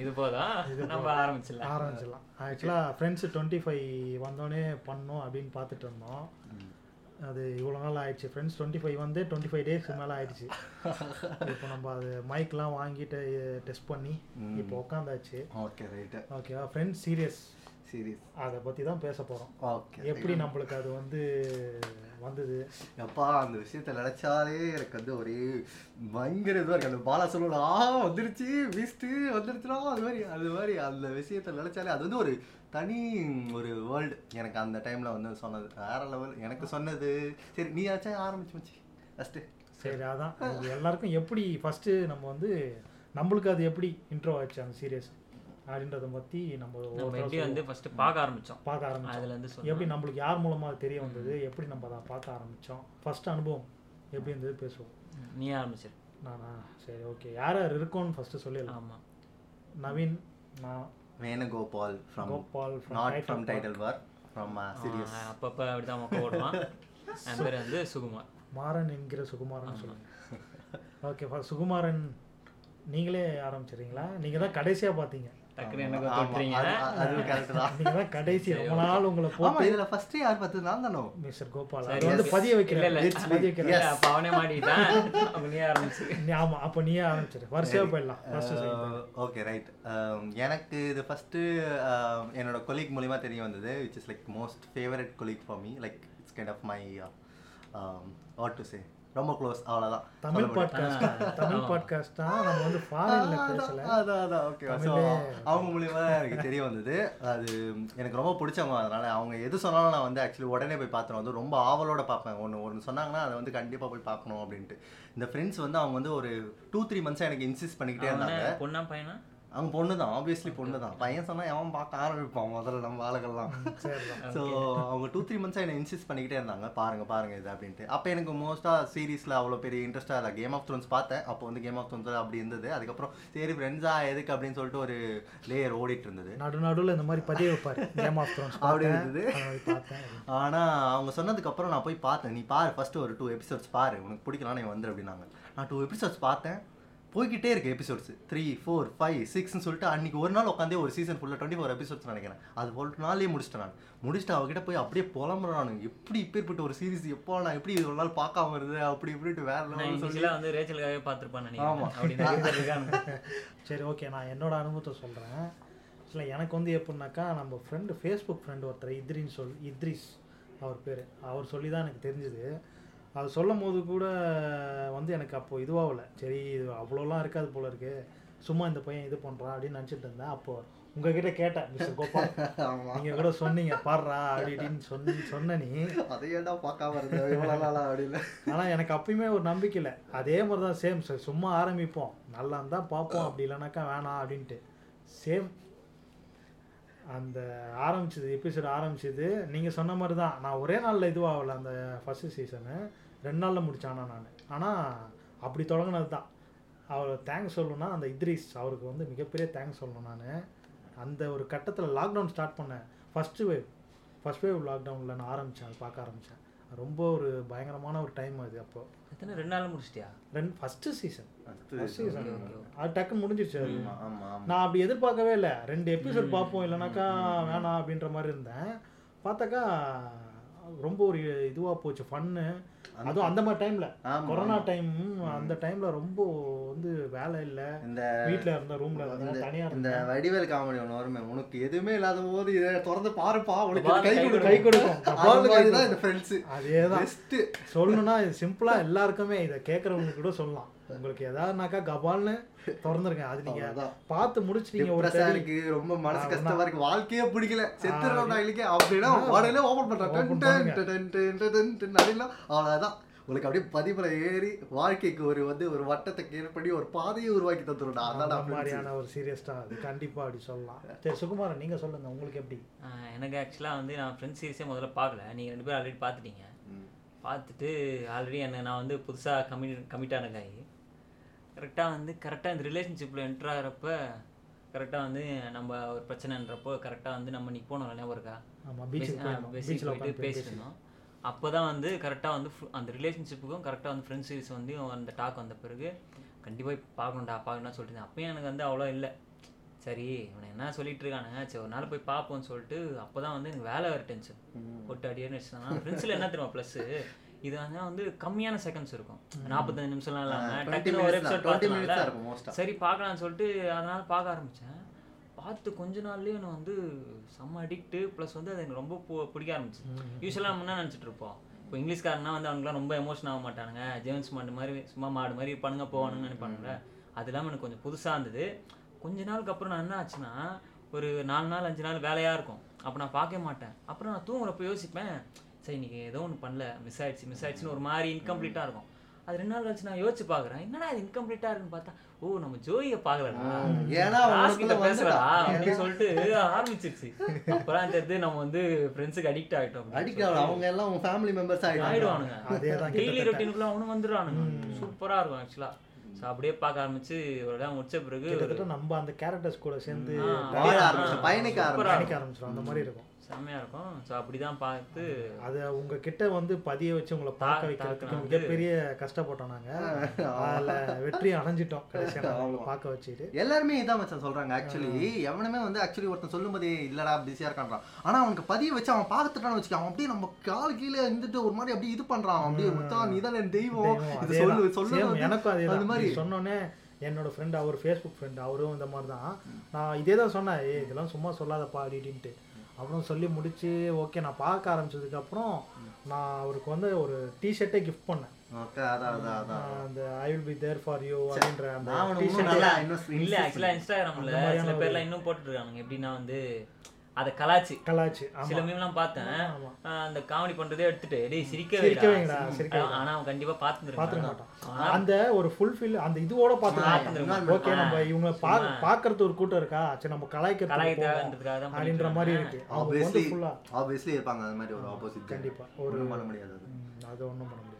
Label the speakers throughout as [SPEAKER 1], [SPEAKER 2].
[SPEAKER 1] இது போதா? நம்ம ஆரம்பிச்சிடலாம்.
[SPEAKER 2] ஆரம்பிச்சிடலாம். ஆக்சுவலாக ஃப்ரெண்ட்ஸு டுவெண்ட்டி ஃபைவ் வந்தோடனே பண்ணோம் அப்படின்னு பார்த்துட்டு இருந்தோம். அது இவ்வளோ நாள் ஆயிடுச்சு. ஃப்ரெண்ட்ஸ் டுவெண்ட்டி ஃபைவ் வந்து டுவெண்ட்டி ஃபைவ் டேஸ்க்கு மேலே ஆயிடுச்சு. இப்போ நம்ம அது மைக்லாம் வாங்கிட்டு டெஸ்ட் பண்ணி இப்போ உட்காந்தாச்சு
[SPEAKER 3] ஓகே ரைட்டு
[SPEAKER 2] ஓகேவா ஃப்ரெண்ட்ஸ் சீரியஸ்
[SPEAKER 3] சீரியஸ்
[SPEAKER 2] அதை பற்றி தான் பேச போகிறோம்
[SPEAKER 3] ஓகே.
[SPEAKER 2] எப்படி நம்மளுக்கு அது வந்து வந்தது?
[SPEAKER 3] அப்பா அந்த விஷயத்த நினைச்சாலே எனக்கு வந்து ஒரே பயங்கர இதுவாக இருக்கு. அந்த பாலா சொல்லுவோம் ஆ வந்துருச்சு வீஸ்ட்டு வந்துருச்சுனா அது மாதிரி அது மாதிரி அந்த விஷயத்த நினைச்சாலே அது வந்து ஒரு தனி ஒரு வேர்ல்டு எனக்கு அந்த டைமில் வந்து சொன்னது. வேற லெவல் எனக்கு சொன்னது. சரி நீ ஆச்சும் ஆரம்பிச்சு மச்சி. ஃபஸ்ட்டு
[SPEAKER 2] சரி அதான். எல்லாருக்கும் எப்படி ஃபஸ்ட்டு நம்ம வந்து நம்மளுக்கு அது எப்படி இன்ட்ரோ ஆச்சு அந்த சீரியஸ் அப்படின்றத பற்றி நம்ம
[SPEAKER 1] எப்படி வந்து. ஃபர்ஸ்ட் பார்க்க ஆரம்பிச்சோம்?
[SPEAKER 2] பார்க்க ஆரம்பிச்சோம்.
[SPEAKER 1] அதுல இருந்து
[SPEAKER 2] எப்படி நம்மளுக்கு யார் மூலமா அது தெரிய வந்தது? எப்படி நம்ம அதை பார்க்க ஆரம்பிச்சோம்? ஃபர்ஸ்ட் அனுபவம் எப்படி இருந்தது? பேசுவோம்.
[SPEAKER 1] நீ ஆரம்பிச்சிரு.
[SPEAKER 2] நானா? சரி ஓகே யார் யார் இருக்கோன்னு ஃபர்ஸ்ட் சொல்லிடலாம்
[SPEAKER 1] ஆமா.
[SPEAKER 2] நவீன் நான்
[SPEAKER 3] Venugopal from
[SPEAKER 2] Gopal from
[SPEAKER 3] not
[SPEAKER 2] Title
[SPEAKER 3] from. Title bar from serious
[SPEAKER 1] அப்பப்ப அப்படிதான் மொக்க ஓடுவான் என் பேர் வந்து சுகுமார்.
[SPEAKER 2] மாறன் என்கிற சுகுமாரன் சொல்லுங்க ஓகே சுகுமாரன் நீங்களே ஆரம்பிச்சிடுறீங்களா? நீங்க தான் கடைசியா பார்த்தீங்க.
[SPEAKER 1] டக்குன்னு எனக்கு தொட்டுறீங்க.
[SPEAKER 3] அது கரெக்ட் தான்.
[SPEAKER 2] நீங்க கடைசி ரொம்ப நாள் உங்களை போட்டு
[SPEAKER 3] இதுல ஃபர்ஸ்ட் யார் பார்த்து நான் தானோ?
[SPEAKER 2] மிஸ்டர் கோபால் அது வந்து. பதிய
[SPEAKER 1] இல்ல,
[SPEAKER 2] வைக்கிறேன்
[SPEAKER 1] இல்ல.
[SPEAKER 3] It's
[SPEAKER 2] பதிய
[SPEAKER 3] me.
[SPEAKER 2] வைக்கிறேன்
[SPEAKER 3] Yes.
[SPEAKER 1] அப்ப அவனே மாட்டிட்டான் அப்ப நீ ஆரம்பிச்சு
[SPEAKER 2] நீ- ஆமா அப்ப நீயே ஆரம்பிச்சிரு. வரிசையா போயிடலாம். ஃபர்ஸ்ட்
[SPEAKER 3] ஓகே ரைட் எனக்கு இது ஃபஸ்ட்டு என்னோட கொலீக் மூலிமா தெரிய வந்தது which is like most favourite colleague for me like it's kind of my what to say ரொம்ப க்ளோஸ் அவ்வளோதான்
[SPEAKER 2] தமிழ் பாட்காஸ்ட் தமிழ். பாட்காஸ்ட் தான் நம்ம வந்து ஃபாரின்ல பேசல.
[SPEAKER 3] அதான் அதான் ஓகே ஸோ. அவங்க மூலியமா தான் எனக்கு தெரிய வந்தது. அது எனக்கு ரொம்ப பிடிச்சவங்க அதனால அவங்க எது சொன்னாலும் நான் வந்து ஆக்சுவலி உடனே போய் பார்த்துருவேன். வந்து ரொம்ப ஆவலோட பார்ப்பேன். ஒன்று ஒன்று சொன்னாங்கன்னா அதை வந்து கண்டிப்பாக போய் பார்க்கணும் அப்படின்ட்டு. இந்த ஃப்ரெண்ட்ஸ் வந்து அவங்க வந்து ஒரு டூ த்ரீ மந்த்ஸாக எனக்கு இன்சிஸ்ட் பண்ணிக்கிட்டே இருந்தாங்க.
[SPEAKER 1] பொண்ணா பையனா?
[SPEAKER 3] அவங்க பொண்ணு தான் ஆப்வியஸ்லி பொண்ணு தான் பையன் சொன்னா எவன் பார்க்க ஆரம்பிப்பான் முதல்ல நம்ம ஆளுகள்லாம். ஸோ அவங்க டூ த்ரீ மந்த்ஸாக என்னை இன்சிஸ்ட் பண்ணிக்கிட்டே இருந்தாங்க. பாருங்க பாருங்க இது அப்படின்ட்டு. அப்போ எனக்கு மோஸ்ட்டாக சீரீஸில் அவ்வளோ பெரிய இன்ட்ரெஸ்ட்டாக இல்லை. கேம் ஆஃப் த்ரோன்ஸ் பார்த்தேன். அப்போ வந்து கேம் ஆஃப் த்ரோன்ஸ் அப்படி இருந்தது. அதுக்கப்புறம் சரி ஃப்ரெண்ட்ஸா எதுக்கு அப்படின்னு சொல்லிட்டு ஒரு லேயர் ஓடிட்டு இருந்தது.
[SPEAKER 2] நடு நடுவுல இந்த மாதிரி பதிய வைப்பாரு. கேம் ஆஃப் த்ரோன்ஸ்
[SPEAKER 3] அப்படி இருந்தது. ஆனால் அவங்க சொன்னதுக்கப்புறம் நான் போய் பார்த்தேன். நீ பாரு ஃபர்ஸ்ட் ஒரு டூ எபிசோட்ஸ் பாரு. உனக்கு பிடிக்கலாம் நீ வந்துரு அப்படின்னாங்க. நான் டூ எபிசோட்ஸ் பார்த்தேன். போய்கிட்டே இருக்கு எபிசோட்ஸ் த்ரீ ஃபோர் ஃபைவ் சிக்ஸ்னு சொல்லிட்டு அன்னைக்கு ஒரு நாள் உட்காந்தே ஒரு சீசன் ஃபுல்லாக டுவெண்ட்டி ஃபோர் எபிசோட்ஸ் நினைக்கிறேன். அது ஒரு நாளே முடிச்சிட்டேன் நான். முடிச்சுட்டு அவகிட்ட போய் அப்படியே புலம்புறேன் நான். எப்படி இப்பேற்பட்ட ஒரு சீரிஸ் எப்போ நான் எப்படி இது ஒரு நாள் பார்க்காம வருது அப்படி இப்படின்ட்டு வேற
[SPEAKER 1] நான்
[SPEAKER 3] லெவல் சொல்லி
[SPEAKER 1] வந்து ரேச்சலுக்காகவே பார்த்திருப்பான்னு
[SPEAKER 3] ஆமா.
[SPEAKER 1] நினைக்கிறேன் அப்படின்னு இருக்காங்க.
[SPEAKER 2] சரி ஓகே நான் என்னோட அனுபவத்தை சொல்கிறேன் இல்லை எனக்கு வந்து எப்படின்னாக்கா நம்ம ஃப்ரெண்டு ஃபேஸ்புக் ஃப்ரெண்டு ஒருத்தர் இத்ரின்னு சொல் இத்ரிஸ் அவர் பேர். அவர் சொல்லி தான் எனக்கு தெரிஞ்சுது. அது சொல்லும் போது கூட வந்து எனக்கு அப்போ இதுவாகல. சரி இது அவ்வளோலாம் இருக்காது போல இருக்கு. சும்மா இந்த பையன் இது பண்ணுறான் அப்படின்னு நினச்சிட்டு இருந்தேன். அப்போ உங்ககிட்ட கேட்டேன் மிஸ்டர் கோபால் நீங்கள் கூட சொன்னீங்க பாடுறா அப்படி இப்படின்னு சொன்ன சொன்ன நீ.
[SPEAKER 3] அதை ஏன்டா பார்க்காம இருந்த? இவ்வளோ நாளா அப்படின்னு.
[SPEAKER 2] ஆனால் எனக்கு அப்பயுமே ஒரு நம்பிக்கை இல்லை. அதே மாதிரி தான் சேம் சார் சும்மா ஆரம்பிப்போம். நல்லா இருந்தால் பார்ப்போம். அப்படி இல்லைனாக்கா வேணாம் அப்படின்ட்டு. சேம் அந்த ஆரம்பிச்சது எபிசோட் ஆரம்பிச்சது நீங்கள் சொன்ன மாதிரி தான் நான் ஒரே நாளில் இதுவாகல அந்த ஃபஸ்ட்டு சீசனு ரெண்டு நாளில் முடித்தேன் நான். ஆனால் அப்படி தொடங்கினது தான். அவர் தேங்க்ஸ் சொல்லணும்னா அந்த இத்ரிஸ் அவருக்கு வந்து மிகப்பெரிய தேங்க்ஸ் சொல்லணும் நான். அந்த ஒரு கட்டத்தில் லாக்டவுன் ஸ்டார்ட் பண்ணேன். ஃபஸ்ட்டு வேவ் ஃபஸ்ட் வேவ் லாக்டவுனில் நான் ஆரம்பித்தேன் அது பார்க்க ஆரம்பித்தேன் ரொம்ப ஒரு பயங்கரமான ஒரு டைம் அது அப்போ.
[SPEAKER 1] எத்தனை? ரெண்டு நாள் முடிச்சிட்டியா?
[SPEAKER 2] ரெண்டு ஃபஸ்ட்டு சீசன் சீசன். அது டக்குன்னு முடிஞ்சிருச்சு நான் அப்படி எதிர்பார்க்கவே இல்லை. ரெண்டு எபிசோட் பார்ப்போம் இல்லைனாக்கா வேணாம் அப்படின்ற மாதிரி இருந்தேன். பார்த்தாக்கா ரொம்ப ஒரு இதுவாக போச்சு ஃபன்னு அதுவும் அந்த மாதிரி டைமில் கொரோனா. டைம் அந்த டைமில் ரொம்ப வந்து வேலை இல்லை.
[SPEAKER 3] இந்த
[SPEAKER 2] வீட்டில் இருந்த ரூமில் தனியாக
[SPEAKER 3] இந்த வடிவேல் காமெடி ஒன்று வருமே உனக்கு எதுவுமே இல்லாத போது இதை திறந்து பாருப்பா உனக்கு கை கொடு
[SPEAKER 2] கை கொடுக்கும்.
[SPEAKER 3] இந்த ஃப்ரெண்ட்ஸ்
[SPEAKER 2] அதே தான்
[SPEAKER 3] பெஸ்ட்
[SPEAKER 2] சொல்லணும்னா இது சிம்பிளாக எல்லாருக்குமே இதை கேட்குறவங்க கூட சொல்லலாம். உங்களுக்கு ஏதாவதுனாக்கா கபால்னு திறந்துருங்க அது நீங்கள்
[SPEAKER 3] அவ்வளவுதான்.
[SPEAKER 2] பார்த்து முடிச்சிட்டீங்க ஒரு
[SPEAKER 3] இருக்கு ரொம்ப மனசு கஷ்டமா இருக்கு வாழ்க்கையே பிடிக்கல. செத்துறோம்
[SPEAKER 2] ஆ,
[SPEAKER 3] இல்லைக்கு அப்படின்னா உடனே ஓபன் பண்றேன்.
[SPEAKER 2] open
[SPEAKER 3] டன்,
[SPEAKER 2] பண்ணுங்க.
[SPEAKER 3] Done, done, done, done, done, done, அப்படின்னா அவ்வளவுதான். உங்களுக்கு அப்படியே பதிப்புல ஏறி வாழ்க்கைக்கு ஒரு வந்து ஒரு வட்டத்தை பண்ணி ஒரு பாதையை உருவாக்கி தந்துருடா
[SPEAKER 2] அந்த
[SPEAKER 3] அதான்
[SPEAKER 2] மாதிரியான ஒரு சீரியஸ் தான் அது. கண்டிப்பாக அப்படி சொல்லலாம். சரி சுகுமாரன் நீங்கள் சொல்லுங்கள் உங்களுக்கு எப்படி?
[SPEAKER 1] எனக்கு ஆக்சுவலாக வந்து நான் ஃப்ரெண்ட்ஸ் சீரிஸே முதல்ல பார்க்கல. நீங்கள் ரெண்டு பேரும் ஆல்ரெடி பார்த்துட்டீங்க. பார்த்துட்டு ஆல்ரெடி என்ன நான் வந்து புதுசாக கமிட் கமிட் ஆன காய் கரெக்டாக வந்து கரெக்டாக இந்த ரிலேஷன்ஷிப்பில் என்ட்ரு ஆகிறப்ப கரெக்டாக வந்து நம்ம ஒரு பிரச்சனைன்றப்போ கரெக்டாக வந்து நம்ம நீ போனோம் ஞாபகம் இருக்கா பீச்சில் போயிட்டு
[SPEAKER 2] உட்காந்து
[SPEAKER 1] பேசிட்டு இருந்தோம். அப்பதான் வந்து கரெக்டா வந்து அந்த ரிலேஷன்ஷிப்புக்கும் கரெக்டா வந்து ஃப்ரெண்ட் சீரிஸ் வந்து அந்த டாக் வந்த பிறகு கண்டிப்பா இப்ப பார்க்கணும்டா பார்க்கணும்னு சொல்லிட்டு. அப்பயும் எனக்கு வந்து அவ்வளோ இல்லை. சரி இவனை என்ன சொல்லிட்டு இருக்கானுங்க? சரி ஒரு நாள் போய் பார்ப்போம்னு சொல்லிட்டு அப்பதான் வந்து எனக்கு வேலை வர டென்ஷன் போட்டு அடியேன்னு வச்சுட்டாங்க ஃப்ரெண்ட்ஸில் என்ன தெரியுமா ப்ளஸ் இது வந்து வந்து கம்மியான செகண்ட்ஸ் இருக்கும். நாற்பத்தஞ்சு நிமிஷம்லாம் இல்லாமல் டக்குனு ஒரு எபிசோட் சரி பார்க்கலாம்னு சொல்லிட்டு அதனால பார்க்க ஆரம்பிச்சேன். பார்த்து கொஞ்ச நாள்லயே எனக்கு வந்து செம்ம அடிக்ட்டு ப்ளஸ் வந்து அது எனக்கு ரொம்ப பிடிக்க ஆரம்பிச்சு யூஸ்வலாக நம்ம என்ன நினச்சிட்டு இருப்போம்? இப்போ இங்கிலீஷ்காரனா வந்து அவங்களாம் ரொம்ப எமோஷன் ஆக மாட்டானுங்க. ஜேம்ஸ் மாடு மாதிரி சும்மா மாடு மாதிரி பண்ணுங்க போவானுங்கன்னு நினைப்பானுங்க. அது இல்லாமல் எனக்கு கொஞ்சம் புதுசாக இருந்தது. கொஞ்ச நாளுக்கு அப்புறம் நான் என்ன ஆச்சுன்னா ஒரு நாலு நாள் அஞ்சு நாள் வேலையாக இருக்கும். அப்போ நான் பார்க்கவே மாட்டேன். அப்புறம் நான் தூங்குறப்ப யோசிப்பேன் சரி இன்னைக்கு ஏதோ ஒன்று பண்ணல மிஸ் ஆயிடுச்சு மிஸ் ஆயிடுச்சுன்னு ஒரு மாதிரி இன்கம்ப்ளீட்டாக இருக்கும். அது ரெண்டு நாள் கழிச்சு நான் யோசிச்சு பார்க்குறேன் என்னடா இது இன்கம்ப்ளீட்டாக இருக்குன்னு பார்த்தா ஓ நம்ம ஜோயை பார்க்கலடா.
[SPEAKER 3] ஏன்னா
[SPEAKER 1] பேசலடா. அப்படின்னு சொல்லிட்டு ஆரம்பிச்சிருச்சு. அப்புறம் தெரிஞ்சு நம்ம வந்து ஃப்ரெண்ட்ஸுக்கு அடிக்ட் ஆகிட்டோம்
[SPEAKER 3] அடிக்கிறாங்க அவங்க எல்லாம் உங்க ஃபேமிலி மெம்பர்ஸ்
[SPEAKER 2] அதேதான்
[SPEAKER 1] டெய்லி. ரொட்டீனுக்குள்ள அவனும் வந்துடுறானுங்க. சூப்பரா இருக்கும் ஆக்சுவலா ஸோ அப்படியே பார்க்க ஆரம்பிச்சு ஒரு இடம் முடிச்ச பிறகு
[SPEAKER 2] நம்ம அந்த கேரக்டர்ஸ் கூட சேர்ந்து.
[SPEAKER 3] பயணிக்க
[SPEAKER 2] ஆரம்பிச்சிடும் அந்த மாதிரி இருக்கும்.
[SPEAKER 1] செம்மையா இருக்கும். ஸோ அப்படிதான் பார்த்து
[SPEAKER 2] அது உங்ககிட்ட வந்து பதிய வச்சு உங்களை பார்க்க வைக்கிறதுக்கு மிகப்பெரிய கஷ்டப்பட்டோம் நாங்க. அதுல வெற்றி அடைஞ்சிட்டோம் கடைசியா உங்களை பார்க்க வச்சுட்டு.
[SPEAKER 3] எல்லாருமே இதான் மச்சான் சொல்றாங்க ஆக்சுவலி எவனுமே வந்து ஆக்சுவலி ஒருத்தன் சொல்லும்போதே இல்லடா பிஸியா இருக்கான்றான். ஆனா அவனுக்கு பதிய வச்சு அவன் பார்த்துட்டான்னு வச்சுக்க அவன் அப்படியே நம்ம கால் கீழே இருந்துட்டு ஒரு மாதிரி அப்படியே இது பண்றான். அவன் அப்படியே முத்தா நீ தான் என் தெய்வம். இது. சொல்லு சொல்லு.
[SPEAKER 2] எனக்கும் அதே
[SPEAKER 3] அந்த மாதிரி.
[SPEAKER 2] சொன்னோன்னே என்னோட ஃப்ரெண்ட் அவர் ஃபேஸ்புக் ஃப்ரெண்ட் அவரும் இந்த மாதிரி தான். நான் இதே தான் சொன்னேன் ஏய் இதெல்லாம் சும்மா சொல்லாதப்பா அப்படின்ட்டு. அப்புறம் சொல்லி முடிச்சு ஓகே நான் பார்க்க ஆரம்பிச்சதுக்கு அப்புறம் நான் அவருக்கு வந்து ஒரு டிஷர்ட்டே கிஃப்ட் பண்ணேன்.
[SPEAKER 3] ஓகே அதான் அதான் அதான்
[SPEAKER 2] ஆஹ் அந்த I will be there for you அப்படின்ற அந்த டிஷர்ட்
[SPEAKER 1] இல்ல ஆக்சுவலா இன்ஸ்டாகிராம்ல சில பேர்லாம் இன்னும் போட்டுட்டு இருக்கானுங்க. எப்படின்னா வந்து அதை கலாச்சி.
[SPEAKER 2] கலாச்சு
[SPEAKER 1] சில மீம்லாம் பார்த்தேன். அந்த காமெடி பண்றதே எடுத்துட்டு டேய் சிரிக்க வைடா. ஆனா அவன் கண்டிப்பா பார்த்துருக்கான்
[SPEAKER 2] மாட்டான். அந்த ஒரு ஃபுல்ஃபில் அந்த இதுவோட
[SPEAKER 1] பார்த்துருக்கான்.
[SPEAKER 2] ஓகே நம்ம இவங்க பா பார்க்கறது ஒரு கூட்டம் இருக்கா? சரி நம்ம கலாய்க்கிறது
[SPEAKER 1] கலாய்க்காகன்றதுக்காக தான்
[SPEAKER 2] அப்படின்ற மாதிரி இருக்கு. அவங்க வந்து
[SPEAKER 3] ஆப்வியஸ்லி
[SPEAKER 2] ஃபுல்லா
[SPEAKER 3] ஆப்வியஸ்லி இருப்பாங்க அந்த மாதிரி ஒரு ஆப்போசிட்
[SPEAKER 2] கண்டிப்பா. ஒரு
[SPEAKER 3] பண்ண முடியாது அது.
[SPEAKER 2] ஒன்றும் பண்ண முடியாது.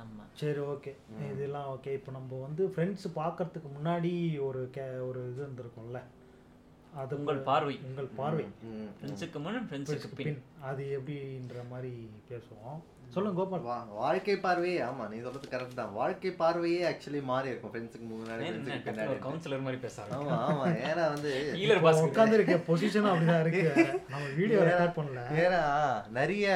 [SPEAKER 1] ஆமா.
[SPEAKER 2] சரி ஓகே இதெல்லாம் ஓகே இப்போ நம்ம வந்து ஃப்ரெண்ட்ஸ் பார்க்கறதுக்கு முன்னாடி ஒரு கே ஒரு இது இருந்திருக்கும்ல அது
[SPEAKER 1] உங்கள் பார்வை.
[SPEAKER 2] உங்கள் பார்வை.
[SPEAKER 1] ஃப்ரெண்ட்ஸுக்கு முன் ஃப்ரெண்ட்ஸுக்கு பின்.
[SPEAKER 2] அது எப்படின்ற மாதிரி பேசுவோம். சொல்லுங்க கோபால்.
[SPEAKER 3] வா- வாழ்க்கை பார்வையே ஆமா நீ சொல்றது கரெக்ட் தான். வாழ்க்கை பார்வையே ஆக்சுவலி மாறி இருக்கும். ஃப்ரெண்ட்ஸுக்கு முன்னாடி ஃப்ரெண்ட்ஸுக்கு பின்னாடி.
[SPEAKER 1] ஒரு கவுன்சிலர் மாதிரி பேசுறாங்க
[SPEAKER 3] ஆமா ஆமா ஏன்னா வந்து
[SPEAKER 1] ஹீலர் பாஸ்
[SPEAKER 2] உட்காந்துருக்க பொசிஷனும் அப்படிதான் இருக்கு. நம்ம வீடியோ ரெக்கார்ட் பண்ணல.
[SPEAKER 3] ஏன்னா நிறைய